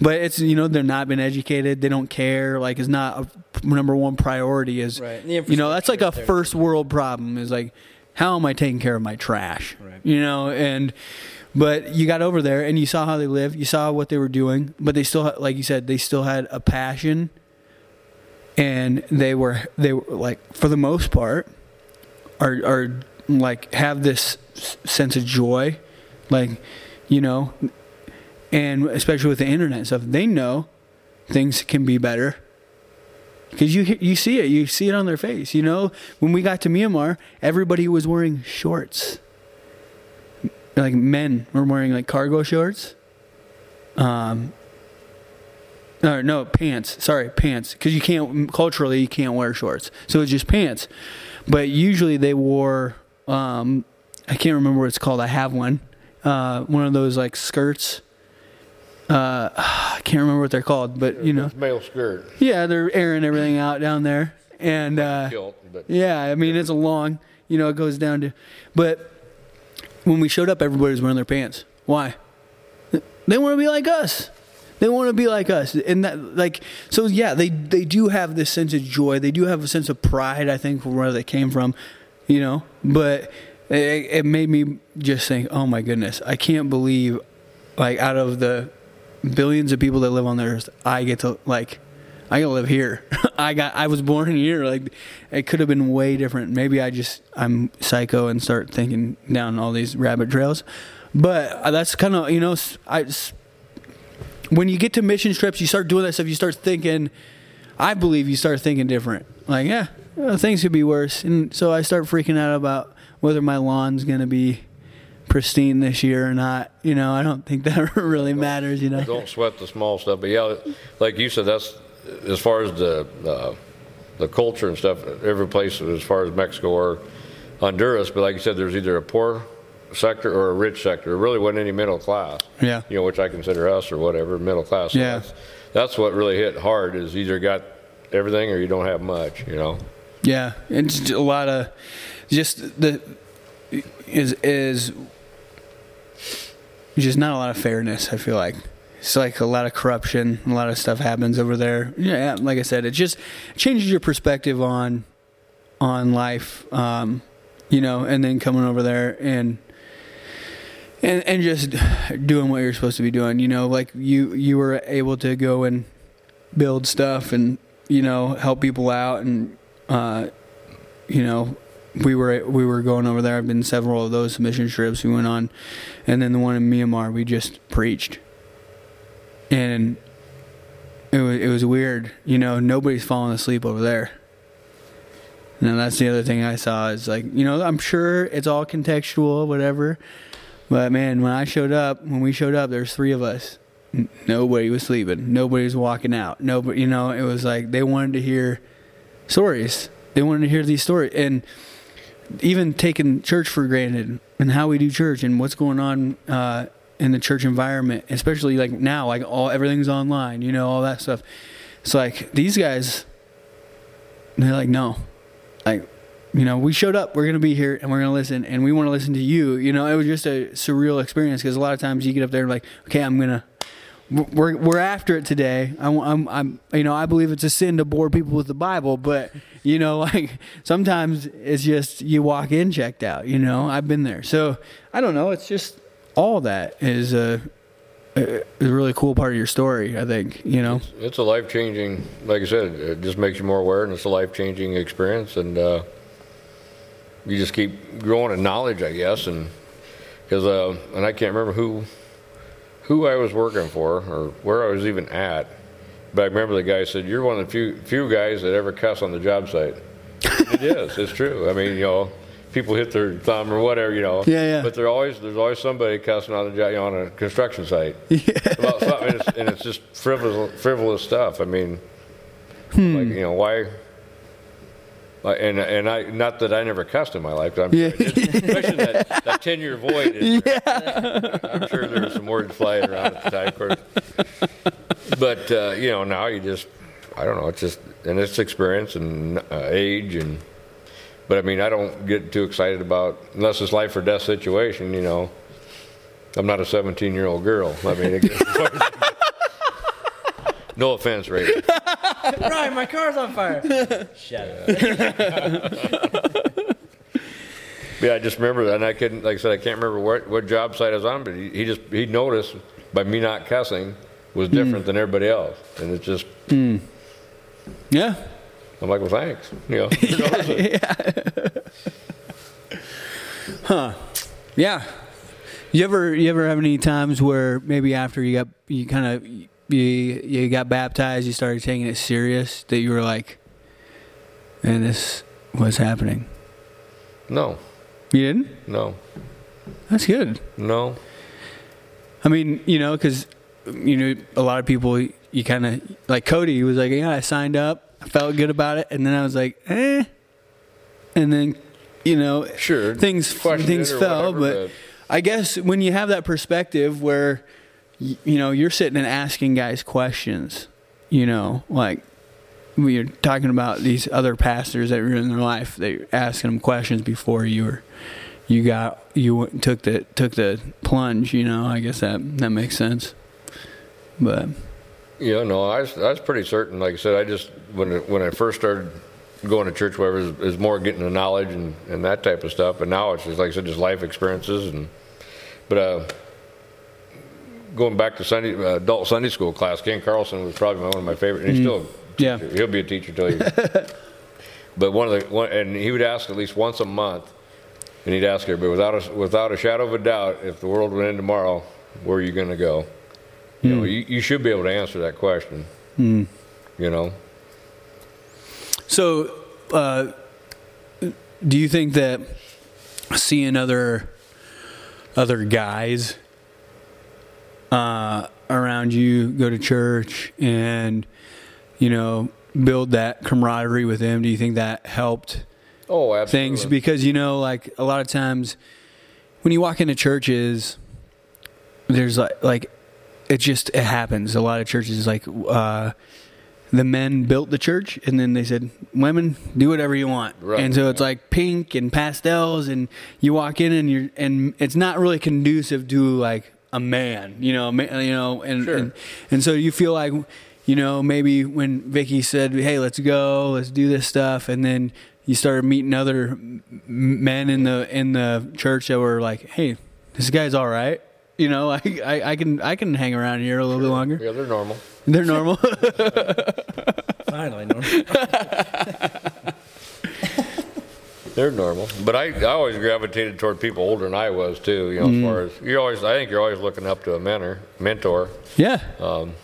But it's you know they're not been educated. They don't care. Like it's not a number one priority. Is Right. You know that's like a infrastructure is there. first world problem. Is like how am I taking care of my trash? Right. You know and. But you got over there and you saw how they lived. You saw what they were doing, but they still, like you said, they still had a passion, and they were they were like for the most part, are are like have this sense of joy, like you know, and especially with the internet stuff, they know things can be better because you you see it, you see it on their face. You know, when we got to Myanmar, everybody was wearing shorts like men were wearing like cargo shorts. Um, or no pants. Sorry, pants. Because you can't culturally you can't wear shorts, so it's just pants. But usually they wore. Um, I can't remember what it's called. I have one. Uh, one of those like skirts. Uh, I can't remember what they're called, but you know, male skirt, yeah, they're airing everything out down there, and uh, yeah, I mean it's a long, you know, it goes down to, but when we showed up, everybody was wearing their pants. Why? They want to be like us. They want to be like us, and that like so yeah, they they do have this sense of joy. They do have a sense of pride. I think from where they came from, you know. But it, it made me just think, oh my goodness, I can't believe, like out of the billions of people that live on the earth, I get to like I gotta live here. I got I was born here. Like it could have been way different. Maybe I just I'm psycho and start thinking down all these rabbit trails. But uh, that's kind of you know I when you get to mission trips, you start doing that stuff. You start thinking. I believe you start thinking different. Like yeah, uh, things could be worse, and so I start freaking out about whether my lawn's gonna be pristine this year or not. You know, I don't think that really matters. You know. don't sweat the small stuff. But yeah, like you said, that's as far as the uh, the culture and stuff. Every place, as far as Mexico or Honduras, but like you said, there's either a poor sector or a rich sector. There really wasn't any middle class. Yeah. You know, which I consider us or whatever middle class. So Yeah. That's, that's what really hit hard is either got everything or you don't have much. You know. Yeah, it's just a lot of just the is is just not a lot of fairness. I feel like it's like a lot of corruption. A lot of stuff happens over there. Yeah, like I said, it just changes your perspective on on life. Um, you know, and then coming over there and. And, and just doing what you're supposed to be doing, you know, like you you were able to go and build stuff and you know help people out and uh, you know, we were we were going over there. I've been several of those mission trips we went on, and then the one in Myanmar we just preached, and it was it was weird. You know, nobody's falling asleep over there. Now that's the other thing I saw is like you know I'm sure it's all contextual whatever, but man when I showed up when we showed up there's three of us. Nobody was sleeping. Nobody was walking out. Nobody, you know, it was like they wanted to hear stories. They wanted to hear these stories, and even taking church for granted and how we do church and what's going on uh, in the church environment, especially like now, like all everything's online, you know, all that stuff. It's like these guys, they're like, no, like, you know, we showed up, we're gonna be here, and we're gonna listen, and we want to listen to you. You know, it was just a surreal experience because a lot of times you get up there and like, okay, I'm gonna we're we're after it today. I'm, I'm, I'm, you know, I believe it's a sin to bore people with the Bible, but you know, like sometimes it's just you walk in checked out. You know, I've been there, so I don't know. It's just all that is a, a, really cool part of your story. I think you know. It's a life changing, like I said, it just makes you more aware, and it's a life changing experience, and uh, you just keep growing in knowledge, I guess, and because uh, and I can't remember who who I was working for or where I was even at, but I remember the guy said, "You're one of the few few guys that ever cuss on the job site." it is, it's true. I mean, you know. People hit their thumb or whatever, you know. Yeah, yeah. But there always there's always somebody cussing on the job, you know, on a construction site yeah. about something, and it's, and it's just frivolous, frivolous stuff. I mean, Hmm. like you know why? And and I not that I never cussed in my life, but I'm Yeah. sure, especially that, that ten year void. Is, I'm sure there were some words flying around at the time. Of course, but uh, you know, now you just, I don't know, it's just, and it's experience and uh, age and. But I mean, I don't get too excited about unless it's life or death situation. You know, I'm not a 17 year old girl. I mean, it no offense, Ray. Brian, my car's on fire. Shut up. Yeah, I just remember that, and I couldn't, like I said, I can't remember what, what job site I was on, but he, he just he noticed by me not cussing was different hmm. than everybody else, and it's just hmm. Yeah. I'm like, well, thanks, you know. you know, Yeah. You ever you ever have any times where maybe after you got you kind of you you got baptized, you started taking it serious that you were like, and this was happening. no, You didn't? no, That's good. no. I mean, you know, because you know a lot of people you kind of like Cody was like, yeah, I signed up, I felt good about it, and then I was like, eh, and then you know, Sure, things things fell, whatever, but I guess when you have that perspective where y- you know you're sitting and asking guys questions, you know, like you're talking about these other pastors that were in their life, they asking them questions before you were you got you took the took the plunge. You know, I guess that that makes sense. But Yeah, no, I was, I was pretty certain. Like I said, I just when when I first started going to church, whatever, is, is more getting the knowledge and, and that type of stuff. And now it's just like I said, just life experiences and. But uh, going back to Sunday uh, adult Sunday school class, Ken Carlson was probably one of my favorite. And he's still Yeah. he'll be a teacher till you. but one of the one, and he would ask at least once a month, and he'd ask everybody without a, without a shadow of a doubt, if the world would end tomorrow, where are you going to go? You know, you, you should be able to answer that question. You know, So, uh, do you think that seeing other other guys uh, around you go to church and you know build that camaraderie with them? Do you think that helped oh, absolutely. things? Because you know, like a lot of times when you walk into churches, there's like like it just it happens. A lot of churches like uh, the men built the church, and then they said, "Women, do whatever you want." Right. And so it's like pink and pastels, and you walk in, and you're and it's not really conducive to like a man, you know, a you know, and Sure. and, and so you feel like. You know, maybe when Vicky said, "Hey, let's go, let's do this stuff," and then you started meeting other men in the in the church that were like, "Hey, this guy's all right." You know, I, I, I can I can hang around here a little bit longer. Yeah, they're normal. They're normal. Finally, Norm. They're normal. But I, I always gravitated toward people older than I was too. You know, as far as you always, I think you're always looking up to a mentor, mentor. yeah. Um,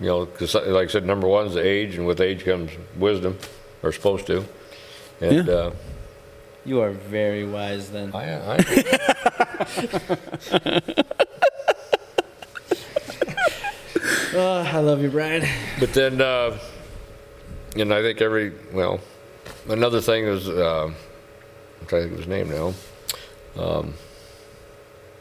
You know, because like I said, number one is the age, and with age comes wisdom, or supposed to. And Yeah. uh, You are very wise then. I, I, Oh, I love you, Brian. but then, uh, and I think every well, another thing is, uh, I'm trying to think of his name now. Um,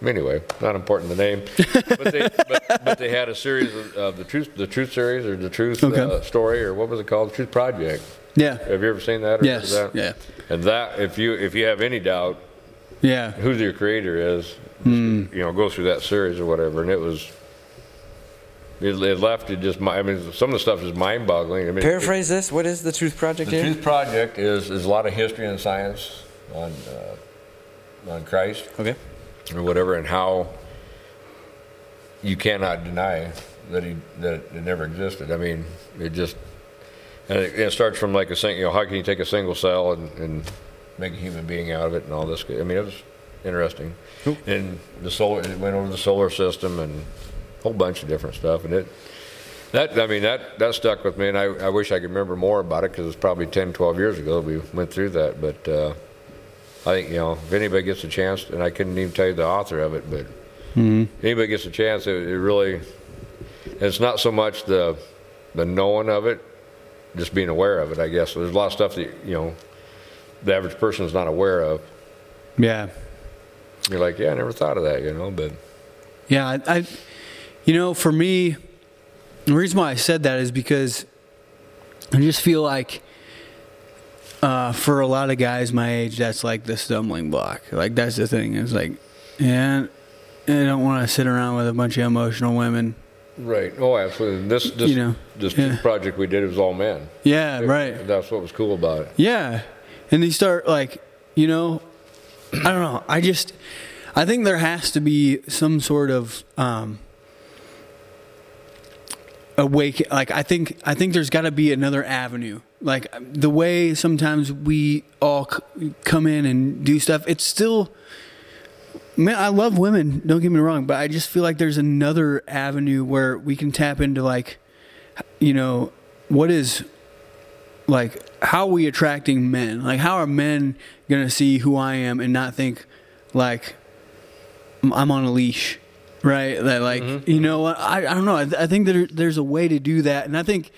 anyway, not important the name, but they, but, but they had a series of, of the truth, the truth series, or the truth Okay. uh, story, or what was it called, the Truth Project. Yeah. Have you ever seen that? Or Yes. that? Yeah. And that, if you if you have any doubt Yeah. who your creator is, Hmm. you know, go through that series or whatever, and it was. It, it left it just. mi- I mean, some of the stuff is mind-boggling. I mean, Paraphrase this. What is the Truth Project The here? Truth Project is is a lot of history and science on uh, on Christ Okay. or whatever, and how you cannot deny that he that it never existed. I mean, it just and it, it starts from like a sing, you know, how can you take a single cell and, and make a human being out of it and all this? I mean, it was interesting. And the solar, it went over the solar system and a whole bunch of different stuff, and it. That I mean that that stuck with me, and I, I wish I could remember more about it because it's probably 10, 12 years ago we went through that. But uh, I think you know if anybody gets a chance, and I couldn't even tell you the author of it, but if anybody gets a chance, it, it really it's not so much the the knowing of it, just being aware of it. I guess there's a lot of stuff that you know the average person is not aware of. Yeah. You're like, yeah, I never thought of that, you know, but Yeah. I, I, you know, for me, The reason why I said that is because I just feel like uh, for a lot of guys my age, that's like the stumbling block. Like that's the thing. It's like, yeah, I don't want to sit around with a bunch of emotional women. Right. Oh, absolutely. This this You know, this yeah. project we did it was all men. Yeah, right. That's what was cool about it. Yeah. And you start like, you know, I don't know. I just I think there has to be some sort of um awake like I think I think there's got to be another avenue. Like the way sometimes we all c- come in and do stuff, it's still Man, I love women. Don't get me wrong, but I just feel like there's another avenue where we can tap into like, you know, what is like how are we attracting men? Like how are men gonna see who I am and not think like I'm- I'm on a leash, right? That like mm-hmm. you know what I I don't know. I, I think there there's a way to do that, and I think.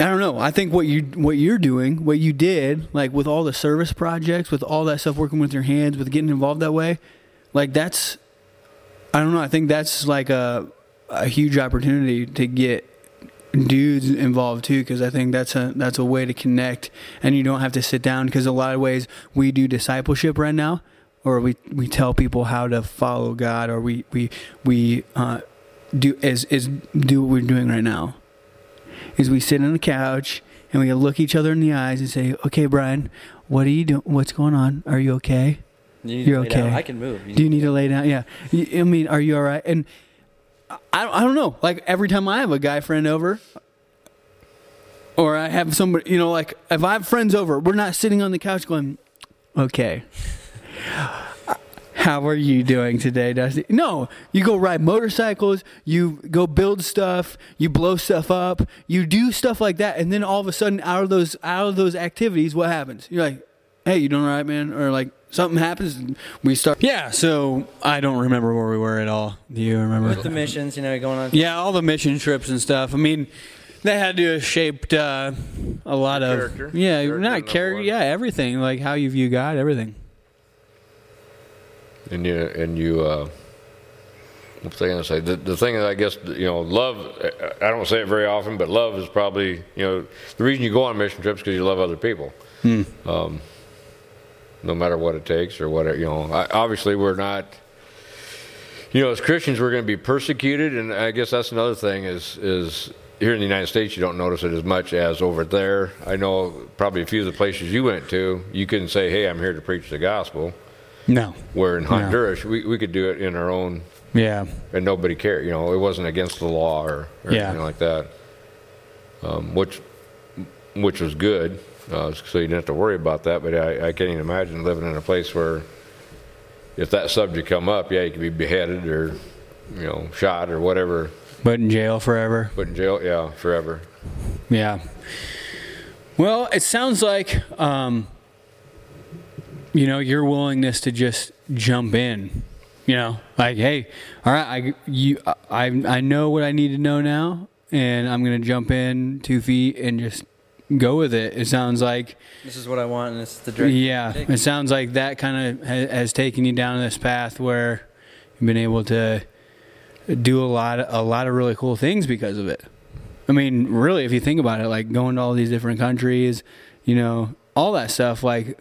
I don't know. I think what you what you're doing, what you did, like with all the service projects, with all that stuff, working with your hands, with getting involved that way, like that's, I don't know. I think that's like a a huge opportunity to get dudes involved too, because I think that's a that's a way to connect, and you don't have to sit down. Because a lot of ways we do discipleship right now, or we we tell people how to follow God, or we we we uh, do is is do what we're doing right now is we sit on the couch and we look each other in the eyes and say, "Okay, Brian, what are you doing? What's going on? Are you okay? You to lay down. okay. I can move. Do you need to lay down? Yeah. I mean, are you all right?" And I I don't know. Like every time I have a guy friend over. Or I have somebody, you know, like if I have friends over, we're not sitting on the couch going, okay, how are you doing today, Dusty? No, you go ride motorcycles, you go build stuff, you blow stuff up, you do stuff like that, and then all of a sudden, out of those out of those activities, what happens? You're like, "Hey, you doing all right, man?" Or like something happens, and we start. Yeah, so I don't remember where we were at all. Do you remember? With the missions, you know, going on. Yeah, all the mission trips and stuff. I mean, that had to have shaped uh, a lot of Character. yeah, Character not character, yeah, everything like how you view God, everything. And you and you. Uh, what's I gonna say? The, the thing that I guess you know, love. I- don't say it very often, but love is probably you know the reason you go on mission trips because you love other people. Um, no matter what it takes or whatever you know. I, obviously, we're not. You know, as Christians, we're going to be persecuted, and I guess that's another thing. Is is here in the United States, you don't notice it as much as over there. I know probably a few of the places you went to, you couldn't say, "Hey, I'm here to preach the gospel." No. Where in Honduras, we, we could do it in our own, Yeah. and nobody cared. You know, it wasn't against the law or, or Yeah. anything like that. Um, which which was good, uh, so you didn't have to worry about that. But I, I can't even imagine living in a place where, if that subject come up, yeah, you could be beheaded or, you know, shot or whatever, But in jail forever. put in jail, yeah, forever. Yeah. Well, it sounds like um, you know your willingness to just jump in. You know, like, hey, all right, I you I I know what I need to know now, and I'm gonna jump in two feet and just go with it. It sounds like This is what I want, and it's the direction. yeah, it sounds like that kind of ha- has taken you down this path where you've been able to do a lot, of, a lot of really cool things because of it. I mean, really, if you think about it, like going to all these different countries, you know, all that stuff, like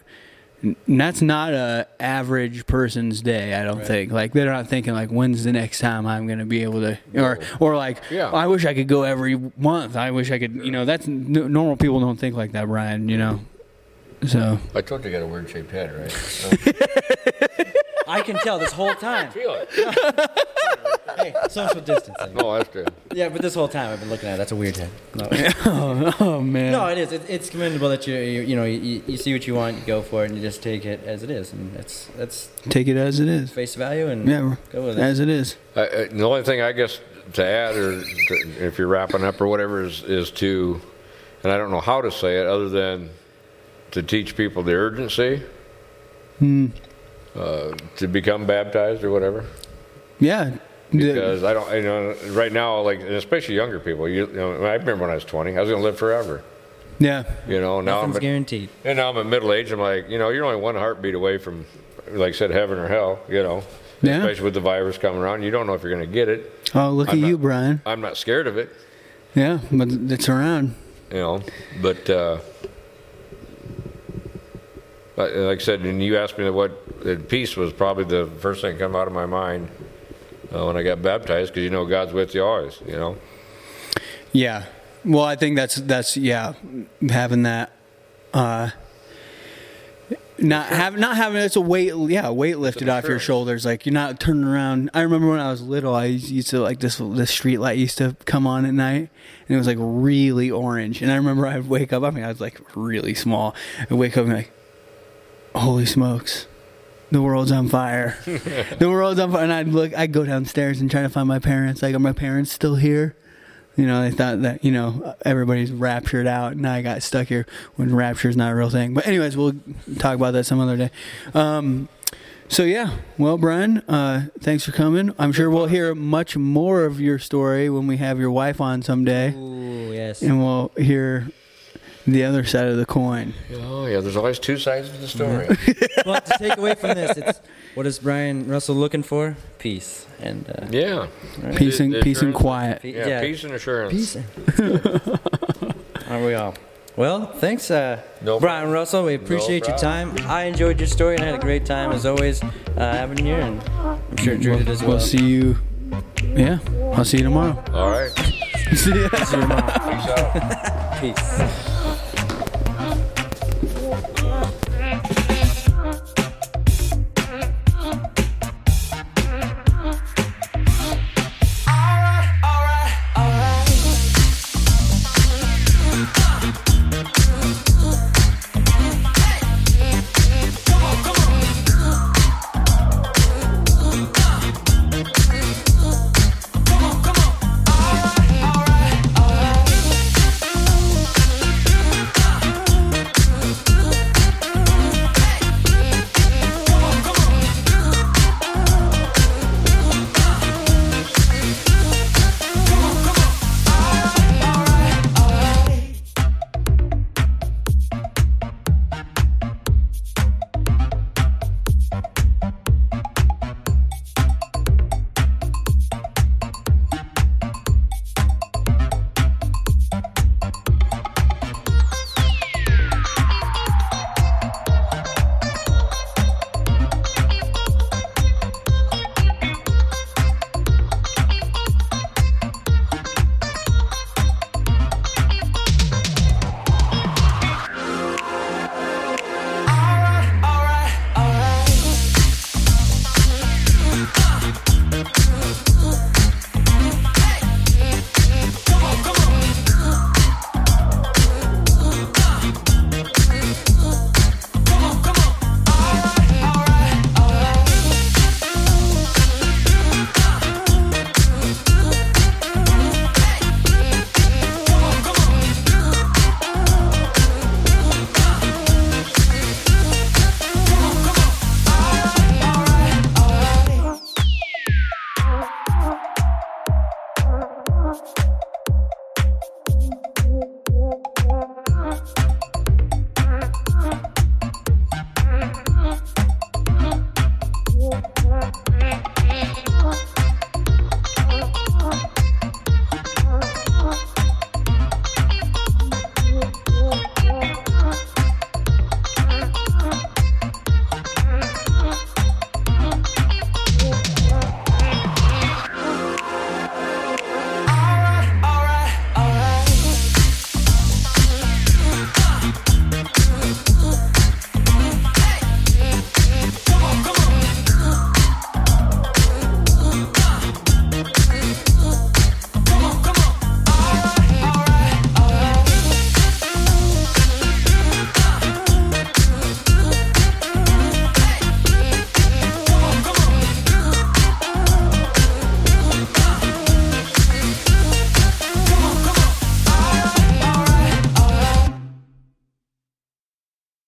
n- that's not a average person's day. I don't Right. think. Like they're not thinking like, when's the next time I'm going to be able to, or or like, Yeah. I wish I could go every month. I wish I could. You know, that's n- normal people don't think like that, Brian. You know, so. I told you I got a weird shaped head, right? I can tell this whole time. Feel it. hey, social distancing. No, that's good. Yeah, but this whole time I've been looking at it. That's a weird head. No, oh, oh man. no it is. It, it's commendable that you, you, you know, you, you see what you want, you go for it, and you just take it as it is, and it's that's Take it as it is. face value, and Yeah, go with it. as it is. I, I, the only thing I guess to add, or to, if you're wrapping up or whatever, is is to, and I don't know how to say it other than to teach people the urgency hmm. Uh, to become baptized or whatever. Yeah. Because I don't, you know, right now, like especially younger people. You, you know, I remember when I was 20, I was going to live forever. yeah. You know, now Nothing's I'm, at, guaranteed. and now I'm at middle age. I'm like, you know, you're only one heartbeat away from, like I said, heaven or hell. You know, Yeah. especially with the virus coming around. You don't know if you're going to get it. Oh, look I'm at you, Brian. I'm not scared of it, Yeah, but it's around. you know, but uh, but, uh, like I said, and you asked me what peace was probably the first thing that come out of my mind uh, when I got baptized, because you know God's with you always, you know. Yeah. Well, I think that's that's yeah, having that. Uh, not having not having it's a weight yeah weight lifted off your shoulders like you're not turning around. I remember when I was little, I used to like this this street light used to come on at night, and it was like really orange. And I remember I'd wake up. I mean, I was like really small. I'd wake up and be like, holy smokes, the world's on fire. the world's on fire. And I'd look, I'd go downstairs and try to find my parents. Like, are my parents still here? You know, they thought that, you know, everybody's raptured out. And I got stuck here when rapture's not a real thing. But, anyways, we'll talk about that some other day. Um, so, yeah. Well, Brian, uh, thanks for coming. I'm sure we'll hear much more of your story when we have your wife on someday. Ooh, yes. And we'll hear the other side of the coin. Oh yeah, there's always two sides to the story. well, to take away from this, it's what is Brian Russell looking for? Peace and uh, yeah, Peace and, The peace and quiet. pe- yeah, peace and assurance. Peace. Are we all? Well, thanks, uh, No Brian Russell. We appreciate your time. I enjoyed your story and I had a great time as always uh, having you and I'm sure Drew did as well. We'll see you. Yeah, I'll see you tomorrow. All right, see ya. peace out. Peace.